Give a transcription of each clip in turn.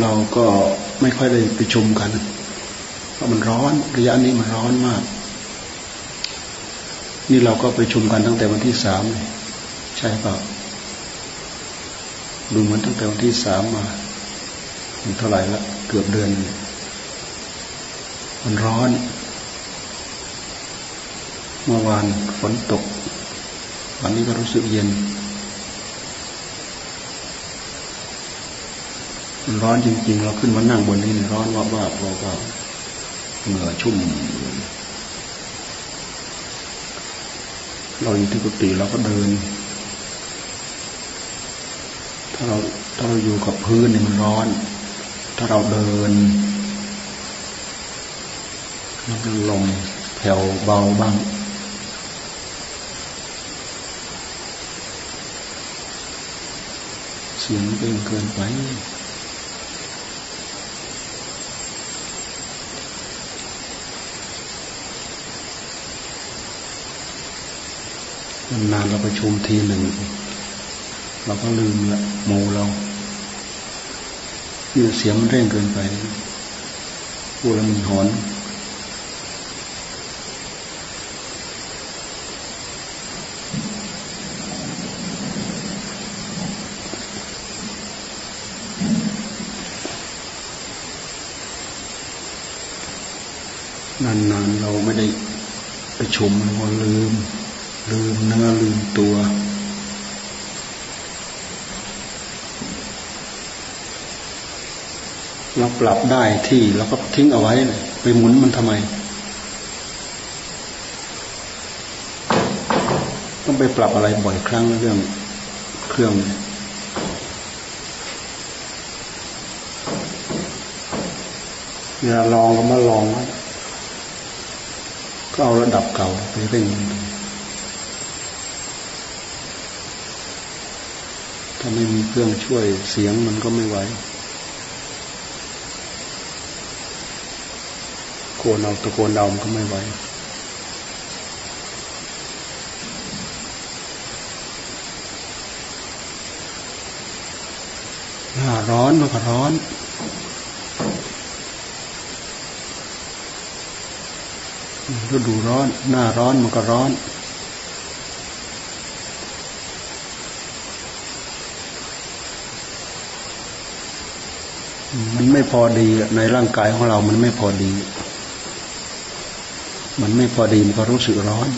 เราก็ไม่ค่อยได้ไปชุมกันเพราะมันร้อนระยะนี้มันร้อนมาก นี่เราก็ไปชุมกันตั้งแต่วันที่สามใช่เปล่าดูเหมือนตั้งแต่วันที่สามมาเท่าไหร่ละเกือบเดือนมันร้อน เมื่อวานฝนตก วันนี้ก็รู้สึกเย็น มันร้อนจริง ๆ เราขึ้นมานั่งบนนี้ร้อนว่าบ้าเราก็เหงื่อชุ่ม เราอยู่ที่กุฏิเราก็เดิน ถ้าเราถ้าเราอยู่กับพื้นเนี่ยมันร้อน ถ้าเราเดินมันก็ลมแผ่วเบาบ้างเสียงเร่งเกินไป นานเราประชุมทีหนึ่ง เราก็ลืมละโมเราเเสียงมันเร่งเกินไปพูดแล้วมันหอนนานๆเราไม่ได้ประชุมเราลืม ลืมเนื้อลืมตัว เราปรับได้ที่เราก็ทิ้งเอาไว้เลยไปหมุนมันทำไม ต้องไปปรับอะไรบ่อยครั้งเรื่องเครื่องเวลาลองก็มาลองก็เอาระดับเก่าไปเร่ง ถ้าไม่มีเครื่องช่วยเสียงมันก็ไม่ไหวโกนเอาตะโกนเดามันก็ไม่ไหวหน้าร้อนมันก็ร้อนฤดูร้อน หน้าร้อนมันก็ร้อน มันไม่พอดีในร่างกายของเรา มันไม่พอดี มันไม่พอดีมันก็รู้สึกร้อน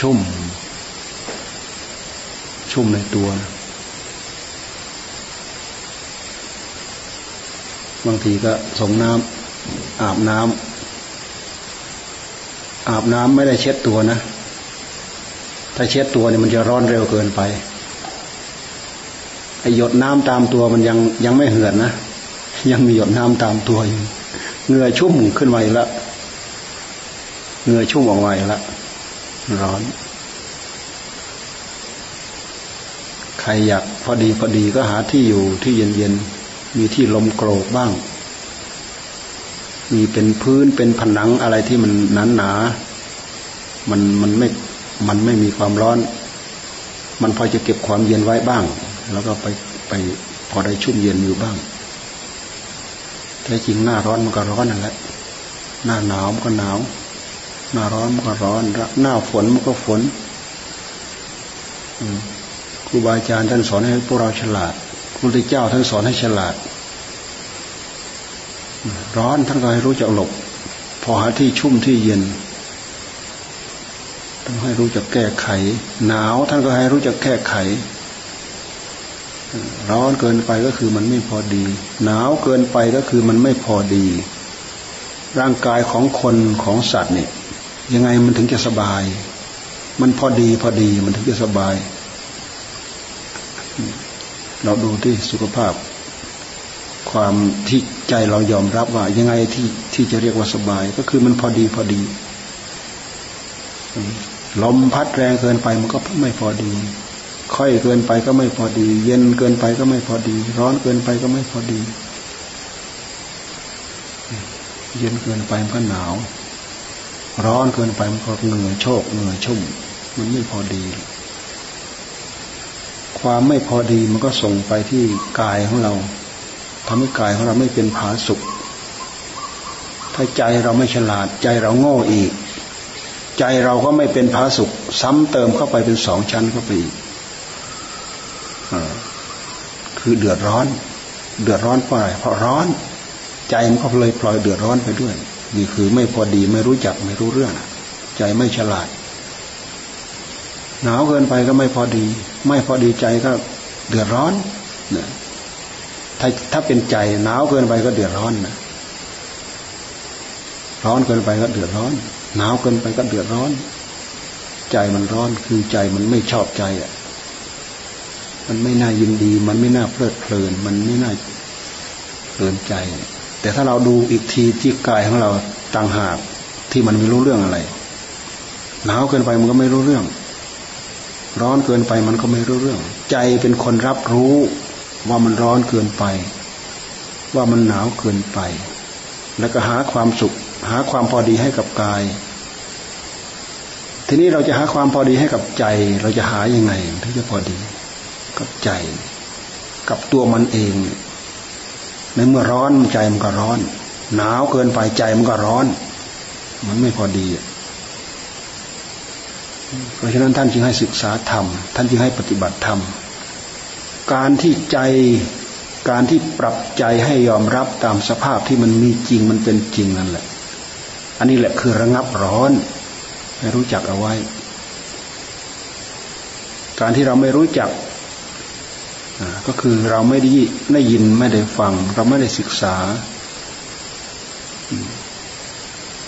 ชุ่ม ชุ่มในตัว บางทีก็ส่งน้ำอาบน้ำอาบน้ำไม่ได้เช็ดตัวนะ ถ้าเช็ดตัวเนี่ยมันจะร้อนเร็วเกินไป หยดน้ำตามตัวมันยังยังไม่เหือดนะ ยังมีหยดน้ำตามตัวอยู่เหงื่อชุ่มขึ้นไวแล้วเหงื่อชุ่มออกไวแล้วร้อน ใครอยากพอดีพอดีก็หาที่อยู่ที่เย็นเย็นมีที่ลมโกรกบ้าง มีเป็นพื้นเป็นผนังอะไรที่มันหนาหนา มันมันไม่ มันไม่มีความร้อน มันพอจะเก็บความเย็นไว้บ้าง แล้วก็ไปไปพอได้ชุ่มเย็นอยู่บ้างแท้จริงหน้าร้อนมันก็ร้อนนั่นแหละ หน้าหนาวมันก็หนาว หน้าร้อนมันก็ร้อน หน้าฝนมันก็ฝนครูบาอาจารย์ท่านสอนให้พวกเราฉลาดพระพุทธเจ้าท่านสอนให้ฉลาด ร้อนท่านก็ให้รู้จักหลบ พอหาที่ชุ่มที่เย็นท่านให้รู้จักแก้ไข หนาวท่านก็ให้รู้จักแก้ไข ร้อนเกินไปก็คือมันไม่พอดี หนาวเกินไปก็คือมันไม่พอดี ร่างกายของคนของสัตว์เนี่ย ยังไงมันถึงจะสบาย มันพอดีพอดีมันถึงจะสบาย เราดูที่สุขภาพ ความที่ใจเรายอมรับว่า ยังไงที่ที่จะเรียกว่าสบาย ก็คือมันพอดีพอดีลมพัดแรงเกินไปมันก็ไม่พอดี ค่อยเกินไปก็ไม่พอดี เย็นเกินไปก็ไม่พอดี ร้อนเกินไปก็ไม่พอดี เย็นเกินไปมันก็หนาว ร้อนเกินไปมันก็เหนื่อยโชกเหนื่อยชุ่ม มันไม่พอดี ความไม่พอดีมันก็ส่งไปที่กายของเราทำให้กายของเราไม่เป็นผาสุกถ้าใจเราไม่ฉลาด ใจเราโง่อีก ใจเราก็ไม่เป็นผาสุกซ้ำเติมเข้าไปเป็นสองชั้นเข้าไปอีก คือเดือดร้อน เดือดร้อนเพราะอะไรเพราะร้อน ใจมันก็เลยปล่อยเดือดร้อนไปด้วย นี่คือไม่พอดีไม่รู้จักไม่รู้เรื่อง ใจไม่ฉลาด หนาวเกินไปก็ไม่พอดี ไม่พอดีใจก็เดือดร้อนนะถ้าถ้าเป็นใจหนาวเกินไปก็เดือดร้อนนะร้อนเกินไปก็เดือดร้อน หนาวเกินไปก็เดือดร้อน ใจมันร้อนคือใจมันไม่ชอบใจอะ มันไม่น่ายินดี มันไม่น่าเพลิดเพลิน มันไม่น่าเพลินใจ แต่ถ้าเราดูอีกทีที่กายของเราต่างหากที่มันไม่รู้เรื่องอะไรหนาวเกินไปมันก็ไม่รู้เรื่อง ร้อนเกินไปมันก็ไม่รู้เรื่อง ใจเป็นคนรับรู้ว่ามันร้อนเกินไป ว่ามันหนาวเกินไป แล้วก็หาความสุข หาความพอดีให้กับกาย ทีนี้เราจะหาความพอดีให้กับใจ เราจะหายังไงถึงจะพอดี กับใจ กับตัวมันเองในเมื่อร้อนใจมันก็ร้อน หนาวเกินไปใจมันก็ร้อน มันไม่พอดี เพราะฉะนั้นท่านจึงให้ศึกษาธรรม ท่านจึงให้ปฏิบัติธรรม การที่ใจการที่ปรับใจให้ยอมรับตามสภาพที่มันมีจริงมันเป็นจริงนั่นแหละ อันนี้แหละคือระงับร้อน ให้รู้จักเอาไว้ การที่เราไม่รู้จัก ก็คือเราไม่ได้ได้ยินไม่ได้ฟัง เราไม่ได้ศึกษา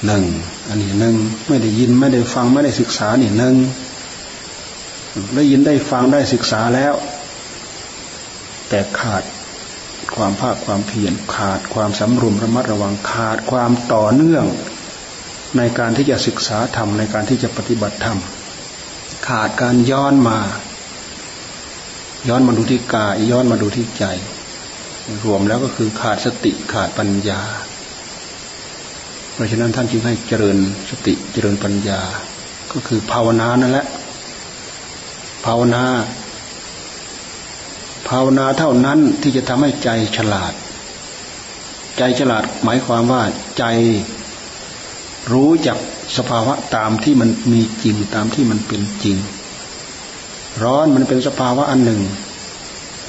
หนึ่งอันนี้หนึ่งไม่ได้ยินไม่ได้ฟังไม่ได้ศึกษานี่หนึ่งได้ยินได้ฟังได้ศึกษาแล้ว แต่ขาดความภาคความเพียรขาดความสำรวมระมัดระวังขาดความต่อเนื่อง ในการที่จะศึกษาธรรมในการที่จะปฏิบัติธรรมขาดการย้อนมา ย้อนมาดูที่กายย้อนมาดูที่ใจ รวมแล้วก็คือขาดสติขาดปัญญา เพราะฉะนั้นท่านจึงให้เจริญสติเจริญปัญญา ก็คือภาวนานั่นแหละ ภาวนา ภาวนาเท่านั้นที่จะทำให้ใจฉลาด ใจฉลาดหมายความว่าใจรู้จักสภาวะตามที่มันมีจริงตามที่มันเป็นจริง ร้อนมันเป็นสภาวะอันหนึ่ง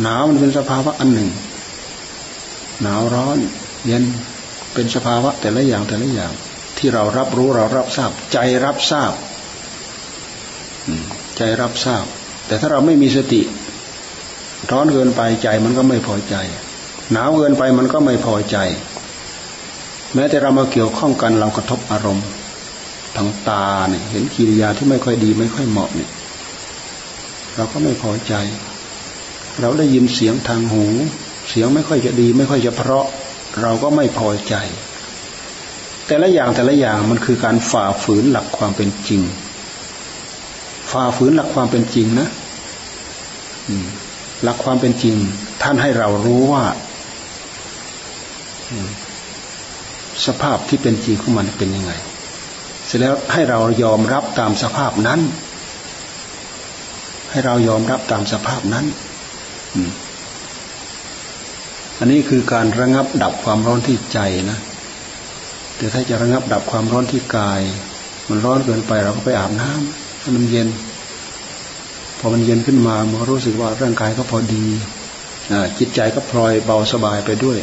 หนาวมันเป็นสภาวะอันหนึ่ง หนาวร้อน เย็นเป็นสภาวะแต่ละอย่างแต่ละอย่าง ที่เรารับรู้เรารับทราบ ใจรับทราบใจรับทราบ แต่ถ้าเราไม่มีสติ ร้อนเกินไปใจมันก็ไม่พอใจ หนาวเกินไปมันก็ไม่พอใจ แม้แต่เรามาเกี่ยวข้องกันเรากระทบอารมณ์ทางตาเนี่ยเห็นกิริยาที่ไม่ค่อยดีไม่ค่อยเหมาะเนี่ย เราก็ไม่พอใจ เราได้ยินเสียงทางหู เสียงไม่ค่อยจะดี ไม่ค่อยจะเพราะ เราก็ไม่พอใจ แต่ละอย่างแต่ละอย่างมันคือการฝ่าฝืนหลักความเป็นจริง ฝ่าฝืนหลักความเป็นจริงนะหลักความเป็นจริง ท่านให้เรารู้ว่าสภาพที่เป็นจริงของมันเป็นยังไง เสร็จแล้วให้เรายอมรับตามสภาพนั้น ให้เรายอมรับตามสภาพนั้นอันนี้คือการระงับดับความร้อนที่ใจนะแต่ถ้าจะระงับดับความร้อนที่กาย มันร้อนเกินไปเราก็ไปอาบน้ำให้มันเย็น พอมันเย็นขึ้นมามันรู้สึกว่าร่างกายก็พอดีจิตใจก็พลอยเบาสบายไปด้วย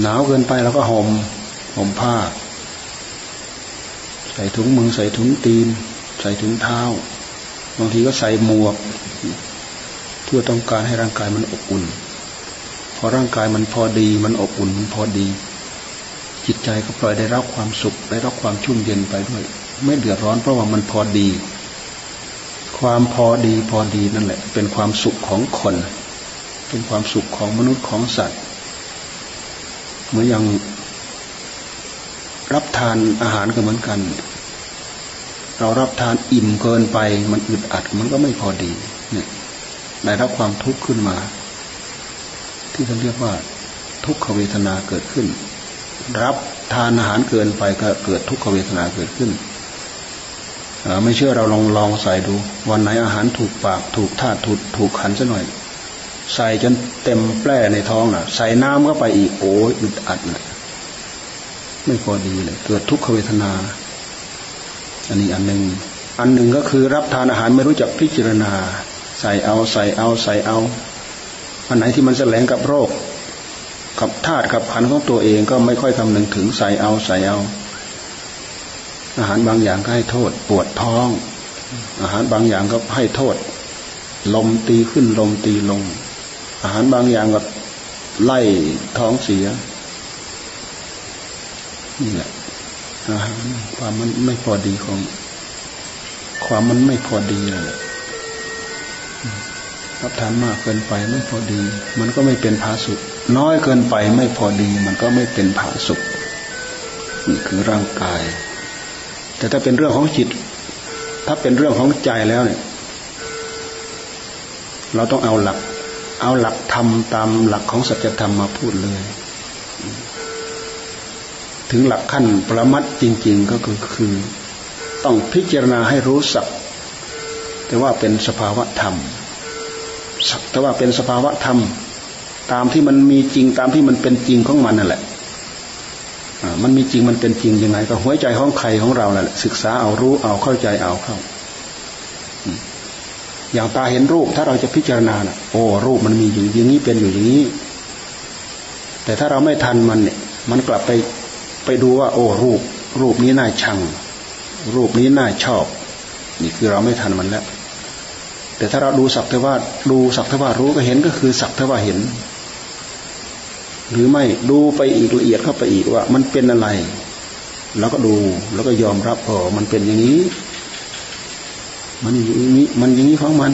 หนาวเกินไปเราก็ห่มห่มผ้า ใส่ถุงมือใส่ถุงตีน ใส่ถุงเท้า บางทีก็ใส่หมวก เพื่อต้องการให้ร่างกายมันอบอุ่น พอร่างกายมันพอดีมันอบอุ่นมันพอดี จิตใจก็ปล่อยได้รับความสุข ได้รับความชุ่มเย็นไปด้วย ไม่เดือดร้อนเพราะว่ามันพอดี ความพอดีพอดีนั่นแหละ เป็นความสุขของคน เป็นความสุขของมนุษย์ของสัตว์เหมือนอย่างรับทานอาหารก็เหมือนกัน เรารับทานอิ่มเกินไป มันอึดอัดมันก็ไม่พอดี เนี่ยได้รับความทุกข์ขึ้นมา ที่เขาเรียกว่า ทุกขเวทนาเกิดขึ้น รับทานอาหารเกินไปก็เกิดทุกขเวทนาเกิดขึ้นไม่เชื่อเราลองลองใส่ดู วันไหนอาหารถูกปากถูกธาตุถูกถูกขันซะหน่อย ใส่จนเต็มแปร่ในท้องน่ะ ใส่น้ำเข้าไปอีกโอ้ยอึดอัดเลยไม่พอดีเลยเกิดทุกขเวทนา อันนี้อันหนึ่งอันหนึ่งก็คือรับทานอาหารไม่รู้จักพิจารณา ใส่เอาใส่เอาใส่เอา อันไหนที่มันแสลงกับโรค กับธาตุกับขันของตัวเองก็ไม่ค่อยคำนึงถึงใส่เอาใส่เอา อาหารบางอย่างก็ให้โทษ ปวดท้อง อาหารบางอย่างก็ให้โทษ ลมตีขึ้นลมตีลง อาหารบางอย่างก็ไล่ท้องเสียนี่แหละ ความมันไม่พอดีของ ความมันไม่พอดีเลยรับทานมากเกินไปไม่พอดี มันก็ไม่เป็นผาสุกน้อยเกินไปไม่พอดี มันก็ไม่เป็นผาสุกนี่คือร่างกาย แต่ถ้าเป็นเรื่องของจิต ถ้าเป็นเรื่องของใจแล้วเนี่ย เราต้องเอาหลัก เอาหลักธรรมตามหลักของสัจธรรมมาพูดเลย ถึงหลักขั้นประมัดจริง ๆก็คือคือ ต้องพิจารณาให้รู้สักแต่ว่าเป็นสภาวะธรรมสักแต่ว่าเป็นสภาวะธรรม ตามที่มันมีจริงตามที่มันเป็นจริงของมันนั่นแหละมันมีจริงมันเป็นจริงยังไง ก็หัวใจของใครของเราแหละ ศึกษาเอารู้เอาเข้าใจเอาเข้า อย่างตาเห็นรูป ถ้าเราจะพิจารณาโอ้รูปมันมีอยู่อย่างนี้เป็นอยู่อย่างนี้ แต่ถ้าเราไม่ทันมันเนี่ย มันกลับไป ไปดูว่า โอ้รูป รูปนี้น่าชัง รูปนี้น่าชอบ นี่คือเราไม่ทันมันแล้ว แต่ถ้าเราดูสักแต่ว่าดูสักแต่ว่ารู้ก็เห็นก็คือสักแต่ว่าเห็น หรือไม่ดูไปอีกละเอียดเข้าไปอีกว่า มันเป็นอะไร แล้วก็ดูแล้วก็ยอมรับพอมันเป็นอย่างนี้ มันอย่างนี้มันอย่างนี้ของมัน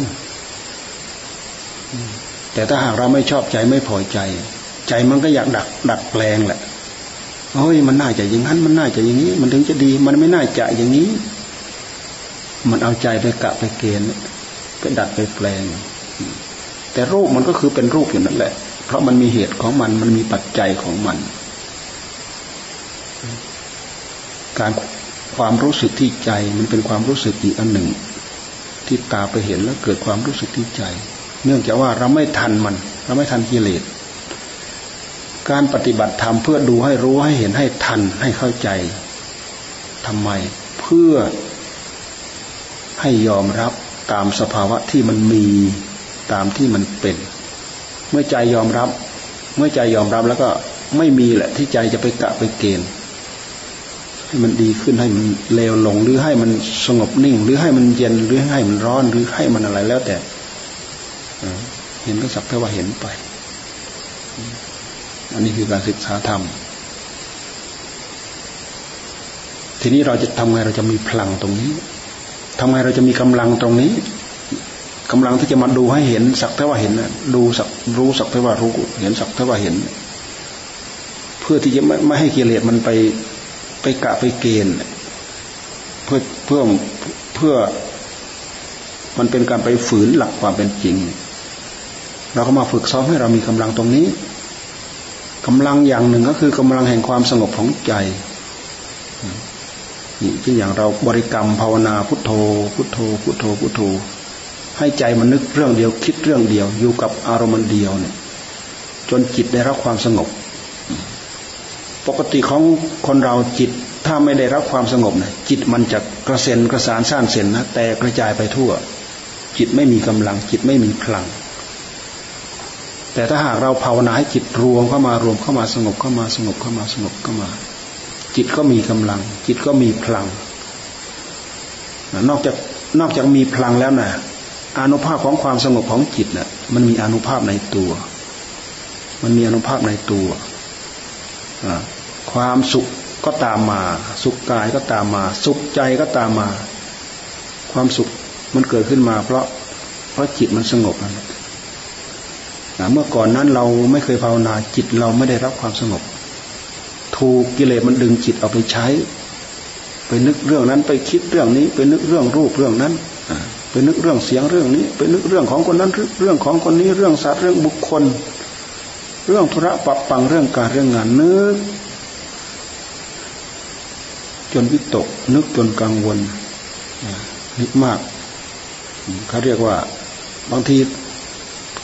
แต่ถ้าหากเราไม่ชอบใจไม่พอใจ ใจมันก็อยากดัก ดัดแปลงแหละ เฮ้ยมันน่าจะอย่างนั้น มันน่าจะอย่างนี้ มันถึงจะดี มันไม่น่าจะอย่างนี้ มันเอาใจไปกะไปเกณฑ์ไปดัดไปแปลง แต่รูปมันก็คือเป็นรูปอยู่นั่นแหละ เพราะมันมีเหตุของมัน มันมีปัจจัยของมัน การความรู้สึกที่ใจมันเป็นความรู้สึกอีกอันหนึ่ง ที่ตาไปเห็นแล้วเกิดความรู้สึกที่ใจ เนื่องจากว่าเราไม่ทันมัน เราไม่ทันกิเลส การปฏิบัติธรรมเพื่อดูให้รู้ให้เห็นให้ทันให้เข้าใจทำไมเพื่อให้ยอมรับตามสภาวะที่มันมีตามที่มันเป็น เมื่อใจยอมรับ เมื่อใจยอมรับแล้วก็ไม่มีแหละที่ใจจะไปกะไปเกณฑ์ให้มันดีขึ้นให้มันเลวลงหรือให้มันสงบนิ่ง หรือให้มันเย็นหรือให้มันร้อนหรือให้มันอะไรแล้วแต่เห็นก็สักแต่ว่าเห็นไป อันนี้คือการศึกษาธรรม ทีนี้เราจะทำไงเราจะมีพลังตรงนี้ทำไงเราจะมีกำลังตรงนี้กำลังที่จะมาดูให้เห็นสักแต่ว่าเห็นดูสักรู้สักแต่ว่ารู้เห็นสักแต่ว่าเห็น เพื่อที่จะไม่ไม่ให้กิเลสมันไปไปกะไปเกณฑ์เพื่อเพื่อเพื่อมันเป็นการไปฝืนหลักความเป็นจริง เราก็มาฝึกซ้อมให้เรามีกำลังตรงนี้ กำลังอย่างหนึ่งก็คือกำลังแห่งความสงบของใจนี่เช่นอย่างเราบริกรรมภาวนาพุทโธ พุทโธ พุทโธพุทโธ ให้ใจมันนึกเรื่องเดียวคิดเรื่องเดียว อยู่กับอารมณ์เดียวเนี่ย จนจิตได้รับความสงบ ปกติของคนเราจิตถ้าไม่ได้รับความสงบนะจิตมันจะกระเซ็นกระสานสร้างเส้นนะแต่กระจายไปทั่ว จิตไม่มีกำลัง จิตไม่มีพลัง แต่ถ้าหากเราภาวนาให้จิตรวมเข้ามารวมเข้ามาสงบเข้ามาสงบเข้ามาสงบเข้ามา จิตก็มีกำลัง จิตก็มีพลัง นอกจากนอกจากมีพลังแล้วนะอนุภาพของความสงบของจิตนะ่ะ มันมีอนุภาพในตัว มันมีอนุภาพในตัวความสุขก็ตามมา สุขกายก็ตามมา สุขใจก็ตามมา ความสุขมันเกิดขึ้นมา เพราะเพราะจิตมันสงบนะ เมื่อก่อนนั้นเราไม่เคยภาวนาจิตเราไม่ได้รับความสงบ ถูกกิเลสมันดึงจิตเอาไปใช้ ไปนึกเรื่องนั้นไปคิดเรื่องนี้ ไปนึกเรื่องรูปเรื่องนั้นไปนึกเรื่องเสียงเรื่องนี้ ไปนึกเรื่องของคนนั้นเรื่องของคนนี้เรื่องสัตว์เรื่องบุคคล เรื่องธุระปับปังเรื่องการเรื่องงานนึกจนวิตก นึกจนกังวลนึกมากเขาเรียกว่าบางที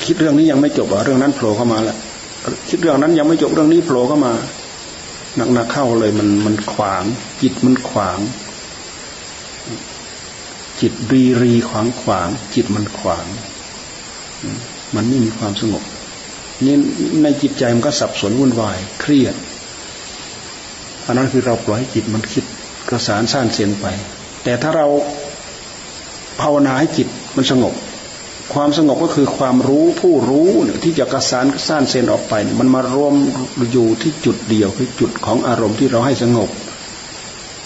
คิดเรื่องนี้ยังไม่จบอะเรื่องนั้นโผล่เข้ามาแล้วคิดเรื่องนั้นยังไม่จบเรื่องนี้โผล่เข้ามาหนักๆเข้าเลยมันมันขวาง จิตมันขวาง จิตรีรีขวางขวาง จิตมันขวาง มันไม่มีความสงบนี่ในจิตใจมันก็สับสนวุ่นวาย เครียดอันนั้นคือเราปล่อยให้จิตมันคิดกระสานสร้างเสียนไป แต่ถ้าเราภาวนาให้จิตมันสงบ ความสงบก็คือความรู้ผู้รู้ที่จะกระสานสร้างเสียนออกไป มันมารวมอยู่ที่จุดเดียวคือจุดของอารมณ์ที่เราให้สงบ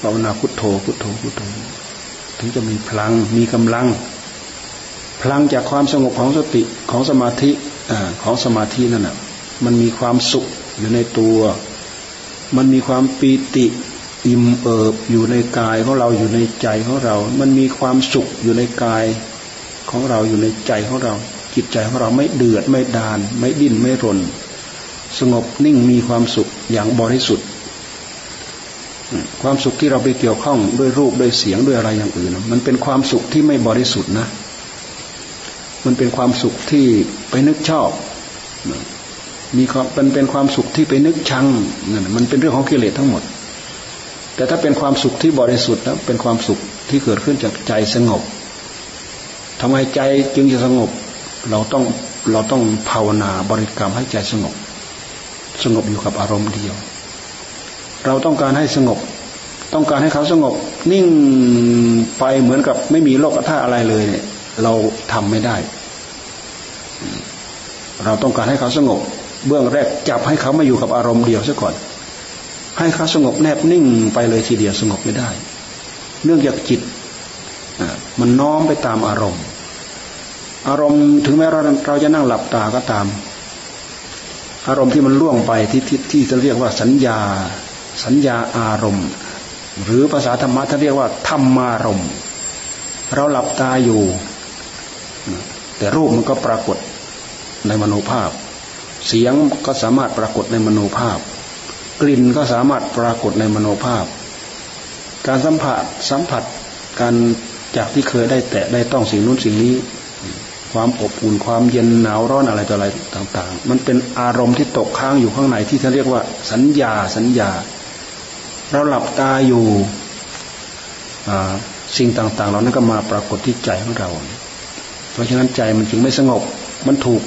ภาวนาพุทโธพุทโธพุทโธ ถึงจะมีพลังมีกำลัง พลังจากความสงบของสติของสมาธิอของสมาธินั่นน่ะมันมีความสุขอยู่ในตัว มันมีความปีติอิ่มเอิบอยู่ในกายของเราอยู่ในใจของเรา มันมีความสุขอยู่ในกาย ของเราอยู่ในใจของเรา จิตใจของเราไม่เดือดไม่ดาน ไม่ดิ้นไม่รน สงบนิ่งมีความสุขอย่างบริสุทธิ์ ความสุขที่เราไปเกี่ยวข้องด้วยรูปด้วยเสียงด้วยอะไรอย่างอื่น มันเป็นความสุขที่ไม่บริสุทธิ์นะ มันเป็นความสุขที่ไปนึกชอบมีความมันเป็นความสุขที่ไปนึกชังนั่นมันเป็นเรื่องของกิเลสทั้งหมด แต่ถ้าเป็นความสุขที่บริสุทธิ์แล้วเป็นความสุขที่เกิดขึ้นจากใจสงบ ทำไมใจจึงจะสงบ เราต้องเราต้องภาวนาบริกรรมให้ใจสงบ สงบอยู่กับอารมณ์เดียว เราต้องการให้สงบ ต้องการให้เขาสงบ นิ่งไปเหมือนกับไม่มีโลกธาตุอะไรเลยเนี่ยเราทำไม่ได้ เราต้องการให้เขาสงบ เบื้องแรกจับให้เขามาอยู่กับอารมณ์เดียวซะก่อน ให้เขาสงบแนบนิ่งไปเลยทีเดียวสงบไม่ได้ เนื่องจากจิตมันน้อมไปตามอารมณ์ อารมณ์ถึงแม้เราเราจะนั่งหลับตาก็ตาม อารมณ์ที่มันล่วงไปที่ที่ที่จะเรียกว่าสัญญา สัญญาอารมณ์ หรือภาษาธรรมะท่านเรียกว่าธรรมารมณ์ เราหลับตาอยู่ แต่รูปมันก็ปรากฏในมโนภาพ เสียงก็สามารถปรากฏในมโนภาพ กลิ่นก็สามารถปรากฏในมโนภาพ การสัมผัสสัมผัสการจากที่เคยได้แตะได้ต้องสิ่งนู้นสิ่งนี้ ความอบอุ่นความเย็นหนาวร้อนอะไรต่ออะไรต่าง ๆ มันเป็นอารมณ์ที่ตกค้างอยู่ข้างในที่เขาเรียกว่า สัญญาสัญญา เราหลับตาอยู่สิ่งต่างๆเรานั้นก็มาปรากฏที่ใจของเรา เพราะฉะนั้นใจมันจึงไม่สงบ มันถูก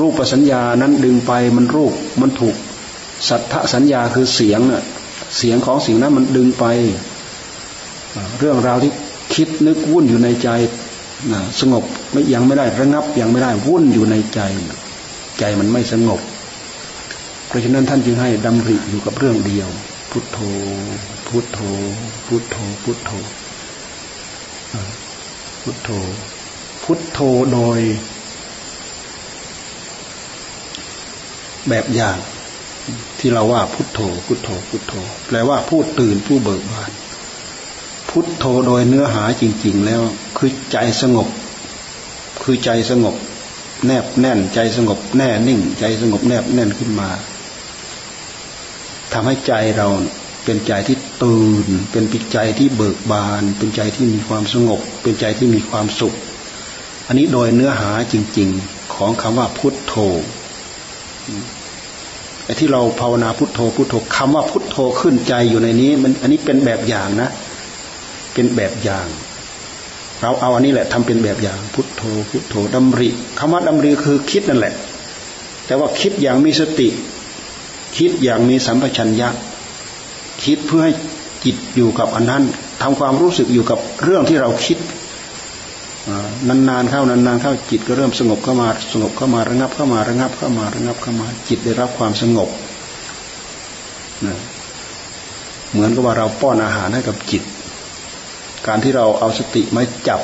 รูปสัญญานั้นดึงไปมันรูปมันถูกสัทธสัญญาคือเสียงน่ะเสียงของสิ่งนั้นมันดึงไป เรื่องราวที่คิดนึกวุ่นอยู่ในใจ สงบไม่ยังไม่ได้ระงับยังไม่ได้วุ่นอยู่ในใจ ใจมันไม่สงบ เพราะฉะนั้นท่านจึงให้ดำริอยู่กับเรื่องเดียว พุทโธ พุทโธ พุทโธ พุทโธ พุทโธ พุทโธโดย แบบอย่างที่เราว่าพุทโธ พุทโธ พุทโธ แปลว่าผู้ตื่นผู้เบิกบาน พุทโธโดยเนื้อหาจริง ๆ แล้ว คือใจสงบ คือใจสงบ แนบแน่น ใจสงบแน่นิ่ง ใจสงบแนบแน่นขึ้นมาทำให้ใจเราเป็นใจที่ตื่น เป็นปิใจที่เบิกบาน เป็นใจที่มีความสงบ เป็นใจที่มีความสุข อันนี้โดยเนื้อหาจริง ๆ ของคำว่าพุทโธไอ้ที่เราภาวนาพุทโธพุทโธคำว่าพุทโธขึ้นใจอยู่ในนี้ มันอันนี้เป็นแบบอย่างนะ เป็นแบบอย่าง เราเอาอันนี้แหละทำเป็นแบบอย่าง พุทโธ พุทโธดำริคำว่าดำริคือคิดนั่นแหละ แต่ว่าคิดอย่างมีสติ คิดอย่างมีสัมปชัญญะคิดเพื่อให้จิตอยู่กับอันนั้นทำความรู้สึกอยู่กับเรื่องที่เราคิดนานๆเข้านานๆเข้าจิตก็เริ่มสงบเข้ามาสงบเข้ามาระงับเข้ามาระงับเข้ามาระงับเข้ามา จิตได้รับความสงบนะเหมือนกับว่าเราป้อนอาหารให้กับจิต การที่เราเอาสติมาจับ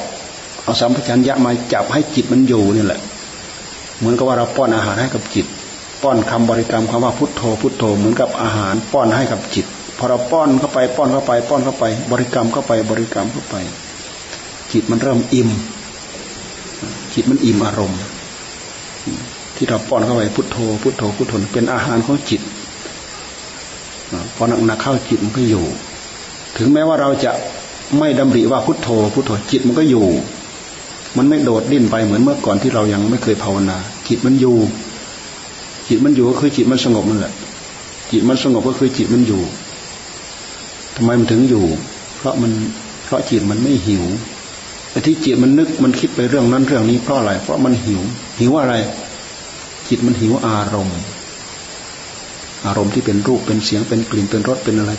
เอาสัมผัสัญญะมาจับให้จิตมันอยู่นี่แหละ เหมือนกับว่าเราป้อนอาหารให้กับจิต ป้อนคำบริกรรมคำว่าพุทโธ พุทโธเหมือนกับอาหาร ป้อนให้กับจิตพอเราป้อนเข้าไป ป้อนเข้าไป ป้อนเข้าไป บริกรรมเข้าไปบริกรรมเข้าไป จิตมันเริ่มอิ่ม จิตมันอิ่มอารมณ์ ที่เราป้อนเข้าไปพุทโธ พุทโธพุทโธเป็นอาหารของจิตพอหนักหนักเข้าจิตมันก็อยู่ ถึงแม้ว่าเราจะ ไม่ดำริว่าพุทโธพุทโธจิตมันก็อยู่ มันไม่โดดดิ้นไปเหมือนเมื่อก่อนที่เรายังไม่เคยภาวนา จิตมันอยู่ จิตมันอยู่ก็คือจิตมันสงบนั่นแหละจิตมันสงบก็คือจิตมันอยู่ทำไมมันถึงอยู่ เพราะมันเพราะจิตมันไม่หิวแต่ที่จิตมันนึกมันคิดไปเรื่องนั้นเรื่องนี้เพราะอะไร เพราะมันหิว หิวอะไร จิตมันหิวอารมณ์ อารมณ์ที่เป็นรูปเป็นเสียงเป็นกลิ่นเป็นรสเป็นอะไร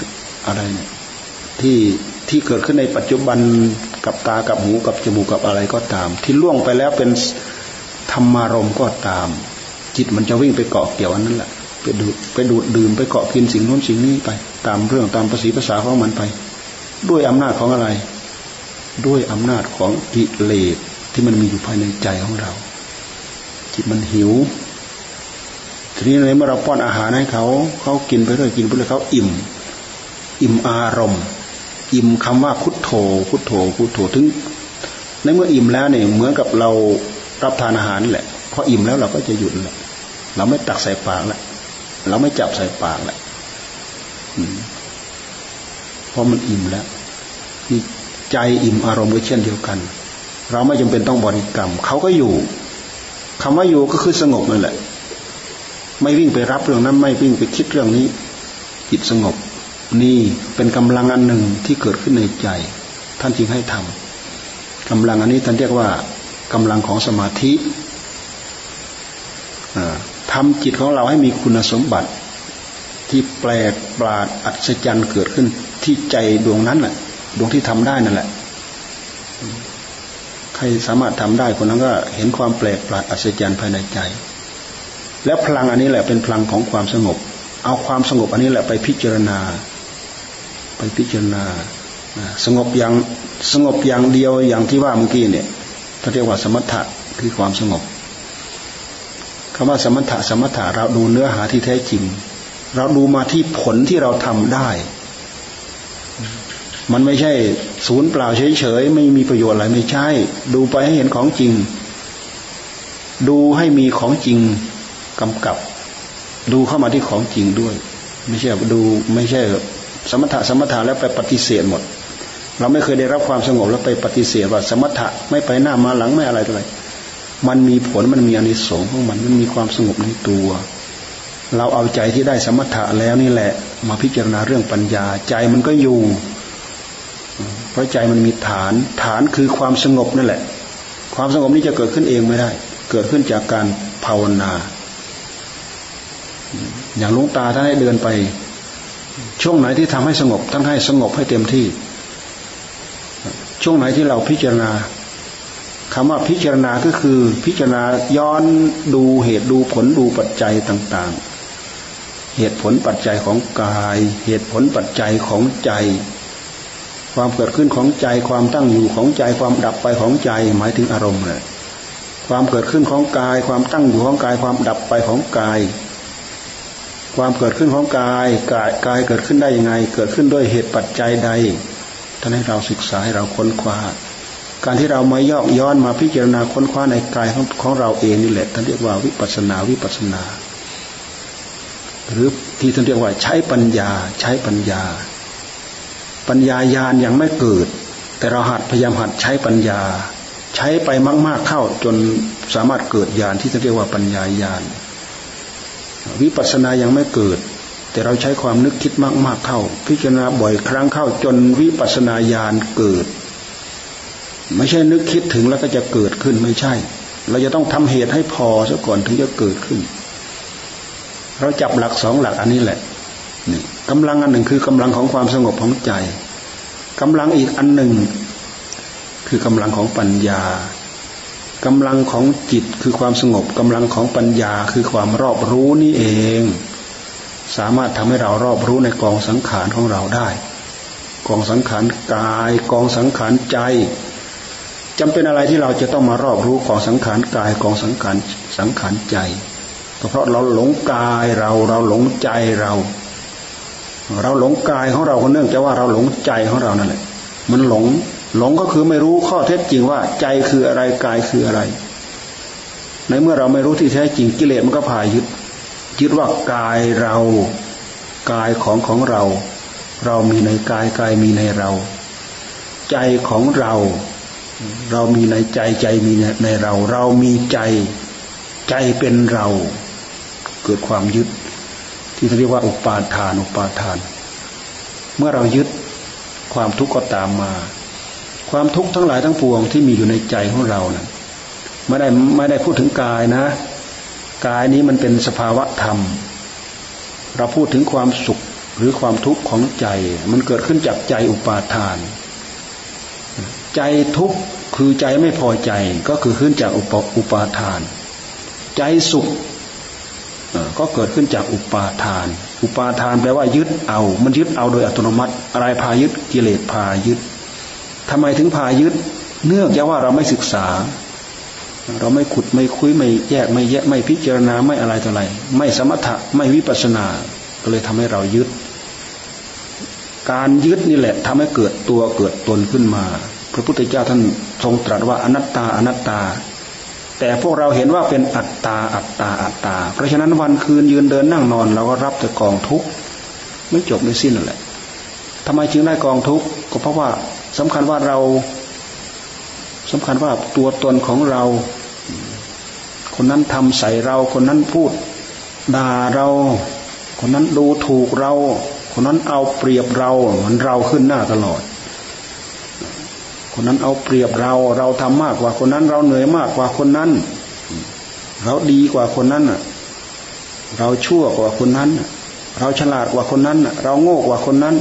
อะไรเนี่ยที่ ที่เกิดขึ้นในปัจจุบันกับตากับหูกับจมูกกับอะไรก็ตาม ที่ล่วงไปแล้วเป็นธรรมารมก็ตาม จิตมันจะวิ่งไปเกาะเกี่ยวอันนั้นแหละไปดูไปดูดดื่มไปเกาะกินสิ่งโน้นสิ่งนี้ไป ตามเรื่องตามภาษีภาษาของมันไป ด้วยอำนาจของอะไร ด้วยอำนาจของกิเลสที่มันมีอยู่ภายในใจของเรา จิตมันหิวทีนี้ในเมื่อเราป้อนอาหารให้เขาเขากินไปเรื่อยกินไปเรื่อยเขาอิ่ม อิ่มอารมณ์ อิ่มคำว่าพุทโธ พุทโธ พุทโธถึง ในเมื่ออิ่มแล้วเนี่ยเหมือนกับเรารับทานอาหารแหละพออิ่มแล้วเราก็จะหยุดแหละเราไม่ตักใส่ปากแล้วเราไม่จับใส่ปากแล้วเพราะมันอิ่มแล้วใจอิ่มอารมณ์ก็เช่นเดียวกัน เราไม่จำเป็นต้องบริกรรมเขาก็อยู่คำว่าอยู่ก็คือสงบนั่นแหละ ไม่วิ่งไปรับเรื่องนั้น ไม่วิ่งไปคิดเรื่องนี้จิตสงบ นี่เป็นกำลังอันหนึ่งที่เกิดขึ้นในใจ ท่านจึงให้ทำกำลังอันนี้ท่านเรียกว่ากำลังของสมาธิทำจิตของเราให้มีคุณสมบัติ ที่แปลกปราดอัศจรรย์เกิดขึ้นที่ใจดวงนั้นแหละดวงที่ทำได้นั่นแหละ ใครสามารถทำได้คนนั้นก็เห็นความแปลกปราดอัศจรรย์ภายในใจ และพลังอันนี้แหละเป็นพลังของความสงบ เอาความสงบอันนี้แหละไปพิจารณา ไปพิจารณาสงบอย่างสงบอย่างเดียวอย่างที่ว่าเมื่อกี้เนี่ยเขาเรียกว่าสมถะคือความสงบคำว่าสมถะสมถะเราดูเนื้อหาที่แท้จริง เราดูมาที่ผลที่เราทำได้ มันไม่ใช่ศูนย์เปล่าเฉยๆไม่มีประโยชน์อะไรไม่ใช่ ดูไปให้เห็นของจริง ดูให้มีของจริงกำกับ ดูเข้ามาที่ของจริงด้วย ไม่ใช่ดูไม่ใช่ สมถะสมถะแล้วไปปฏิเสธหมด เราไม่เคยได้รับความสงบแล้วไปปฏิเสธว่า สมถะไม่ไปหน้ามาหลังไม่อะไรอะไรมันมีผลมันมีอนิสงส์ของมันมันมีความสงบในตัว เราเอาใจที่ได้สมถะแล้วนี่แหละ มาพิจารณาเรื่องปัญญาใจมันก็อยู่ เพราะใจมันมีฐาน ฐานคือความสงบนั่นแหละ ความสงบนี้จะเกิดขึ้นเองไม่ได้ เกิดขึ้นจากการภาวนา อย่างลุงตาท่านให้เดินไป ช่วงไหนที่ทำให้สงบท่านให้สงบให้เต็มที่ ช่วงไหนที่เราพิจารณาคำว่าพิจารณาก็คือพิจารณาย้อนดูเหตุดูผลดูปัจจัยต่างๆ เหตุผลปัจจัยของกาย เหตุผลปัจจัยของใจ ความเกิดขึ้นของใจความตั้งอยู่ของใจความดับไปของใจหมายถึงอารมณ์เลยความเกิดขึ้นของกาย ความตั้งอยู่ของกาย ความดับไปของกาย ความเกิดขึ้นของกายกายกายเกิดขึ้นได้ยังไง เกิดขึ้นด้วยเหตุปัจจัยใดท่านให้เราศึกษาให้เราค้นคว้าการที่เรามายอกย้อนมาพิจารณาค้นคว้าในกายของของเราเองนี่แหละท่านเรียกว่าวิปัสนาวิปัสนา หรือที่ท่านเรียกว่าใช้ปัญญาใช้ปัญญา ปัญญายานยังไม่เกิด แต่เราหัดพยายามหัดใช้ปัญญา ใช้ไปมาก ๆเข้าจนสามารถเกิดญาณที่ท่านเรียกว่าปัญญายาน วิปัสสนายังไม่เกิด แต่เราใช้ความนึกคิดมากๆเข้า พิจารณาบ่อยครั้งเข้าจนวิปัสสนาญาณเกิด ไม่ใช่นึกคิดถึงแล้วก็จะเกิดขึ้นไม่ใช่ เราจะต้องทำเหตุให้พอซะก่อนถึงจะเกิดขึ้น เราจับหลักสองหลักอันนี้แหละนี่กำลังอันหนึ่งคือกำลังของความสงบของใจกำลังอีกอันหนึ่ง คือกำลังของปัญญา กำลังของจิตคือความสงบกำลังของปัญญาคือความรอบรู้นี่เอง สามารถทำให้เรารอบรู้ในกองสังขารของเราได้ กองสังขารกาย กองสังขารใจจำเป็นอะไรที่เราจะต้องมารอบรู้กองสังขารกายกองสังขารสังขารใจก็เพราะเราหลงกายเราเราหลงใจเรา เราหลงกายของเราก็เนื่องจากว่าเราหลงใจของเรานั่นแหละมันหลง หลงก็คือไม่รู้ข้อเท็จจริงว่าใจคืออะไรกายคืออะไร ในเมื่อเราไม่รู้ที่แท้จริงกิเลสมันก็พายึดยึดว่ากายเรากายของของเรา เรามีในกายกายมีในเรา ใจของเรา เรามีในใจใจมีในเรา เรามีใจใจใจเป็นเรา เกิดความยึด ที่เรียกว่าอุปาทานอุปาทาน เมื่อเรายึดความทุกข์ก็ตามมา ความทุกข์ทั้งหลายทั้งปวงที่มีอยู่ในใจของเรานะ่ะไม่ได้ไม่ได้พูดถึงกายนะ กายนี้มันเป็นสภาวะธรรม เราพูดถึงความสุขหรือความทุกข์ของใจ มันเกิดขึ้นจากใจอุปาทาน ใจทุกข์คือใจไม่พอใจก็คือขึ้นจากอุปอุปาทาน ใจสุขก็เกิดขึ้นจากอุปาทาน อุปาทานแปลว่ายึดเอา มันยึดเอาโดยอัตโนมัติ อะไรพายึดกิเลสพายึด ทำไมถึงพายึด เนื่องจากว่าเราไม่ศึกษา เราไม่ขุดไม่คุยไม่แยกไม่แยกไม่พิจารณาไม่อะไรต่ออะไรไม่สมถะไม่วิปัสนา ก็เลยทำให้เรายึด การยึดนี่แหละทำให้เกิดตัวเกิดตนขึ้นมา พระพุทธเจ้าท่านทรงตรัสว่าอนัตตาอนัตตา แต่พวกเราเห็นว่าเป็นอัตตาอัตตาอัตตา เพราะฉะนั้นวันคืนยืนเดินนั่งนอนเราก็รับแต่กองทุกข์ไม่จบไม่สิ้นนั่นแหละทำไมจึงได้กองทุกข์ก็เพราะว่า สำคัญว่าเราสำคัญว่าตัวตนของเรา คนนั้นทำใส่เรา คนนั้นพูดด่าเรา คนนั้นดูถูกเรา คนนั้นเอาเปรียบเราเหมือนเราขึ้นหน้าตลอด คนนั้นเอาเปรียบเรา เราทำมากกว่าคนนั้น เราเหนื่อยมากกว่าคนนั้น เราดีกว่าคนนั้นเราชั่วกว่าคนนั้น เราฉลาดกว่าคนนั้น เราโง่กว่าคนนั้น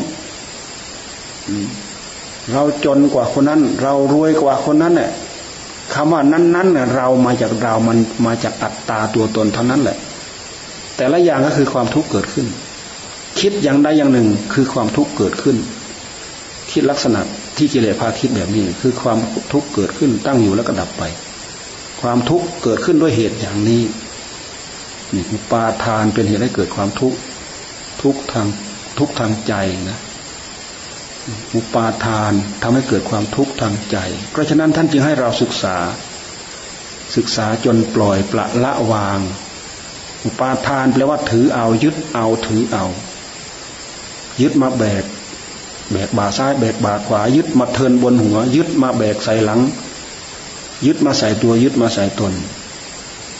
เราจนกว่าคนนั้น เรารวยกว่าคนนั้นเนี่ยคำว่านั้นๆเนั้นเรามาจากเรามันมาจากอัตตาตัวตนเท่านั้นแหละ แต่ละอย่างก็คือความทุกข์เกิดขึ้น คิดอย่างใดอย่างหนึ่งคือความทุกข์เกิดขึ้น คิดลักษณะที่กิเลสพาคิดแบบนี้ คือความทุกข์เกิดขึ้นตั้งอยู่แล้วก็ดับไป ความทุกข์เกิดขึ้นด้วยเหตุอย่างนี้นี่ปาทานเป็นเหตุให้เกิดความทุกข์ทุกทางทุกทางใจนะ อุปาทานทำให้เกิดความทุกข์ทางใจ เพราะฉะนั้นท่านจึงให้เราศึกษา ศึกษาจนปล่อยปละละวาง อุปาทานแปลว่าถือเอายึดเอาถือเอา ยึดมาแบกแบกบ่าซ้ายแบกบ่าขวา ยึดมาเทินบนหัว ยึดมาแบกใส่หลัง ยึดมาใส่ตัวยึดมาใส่ตน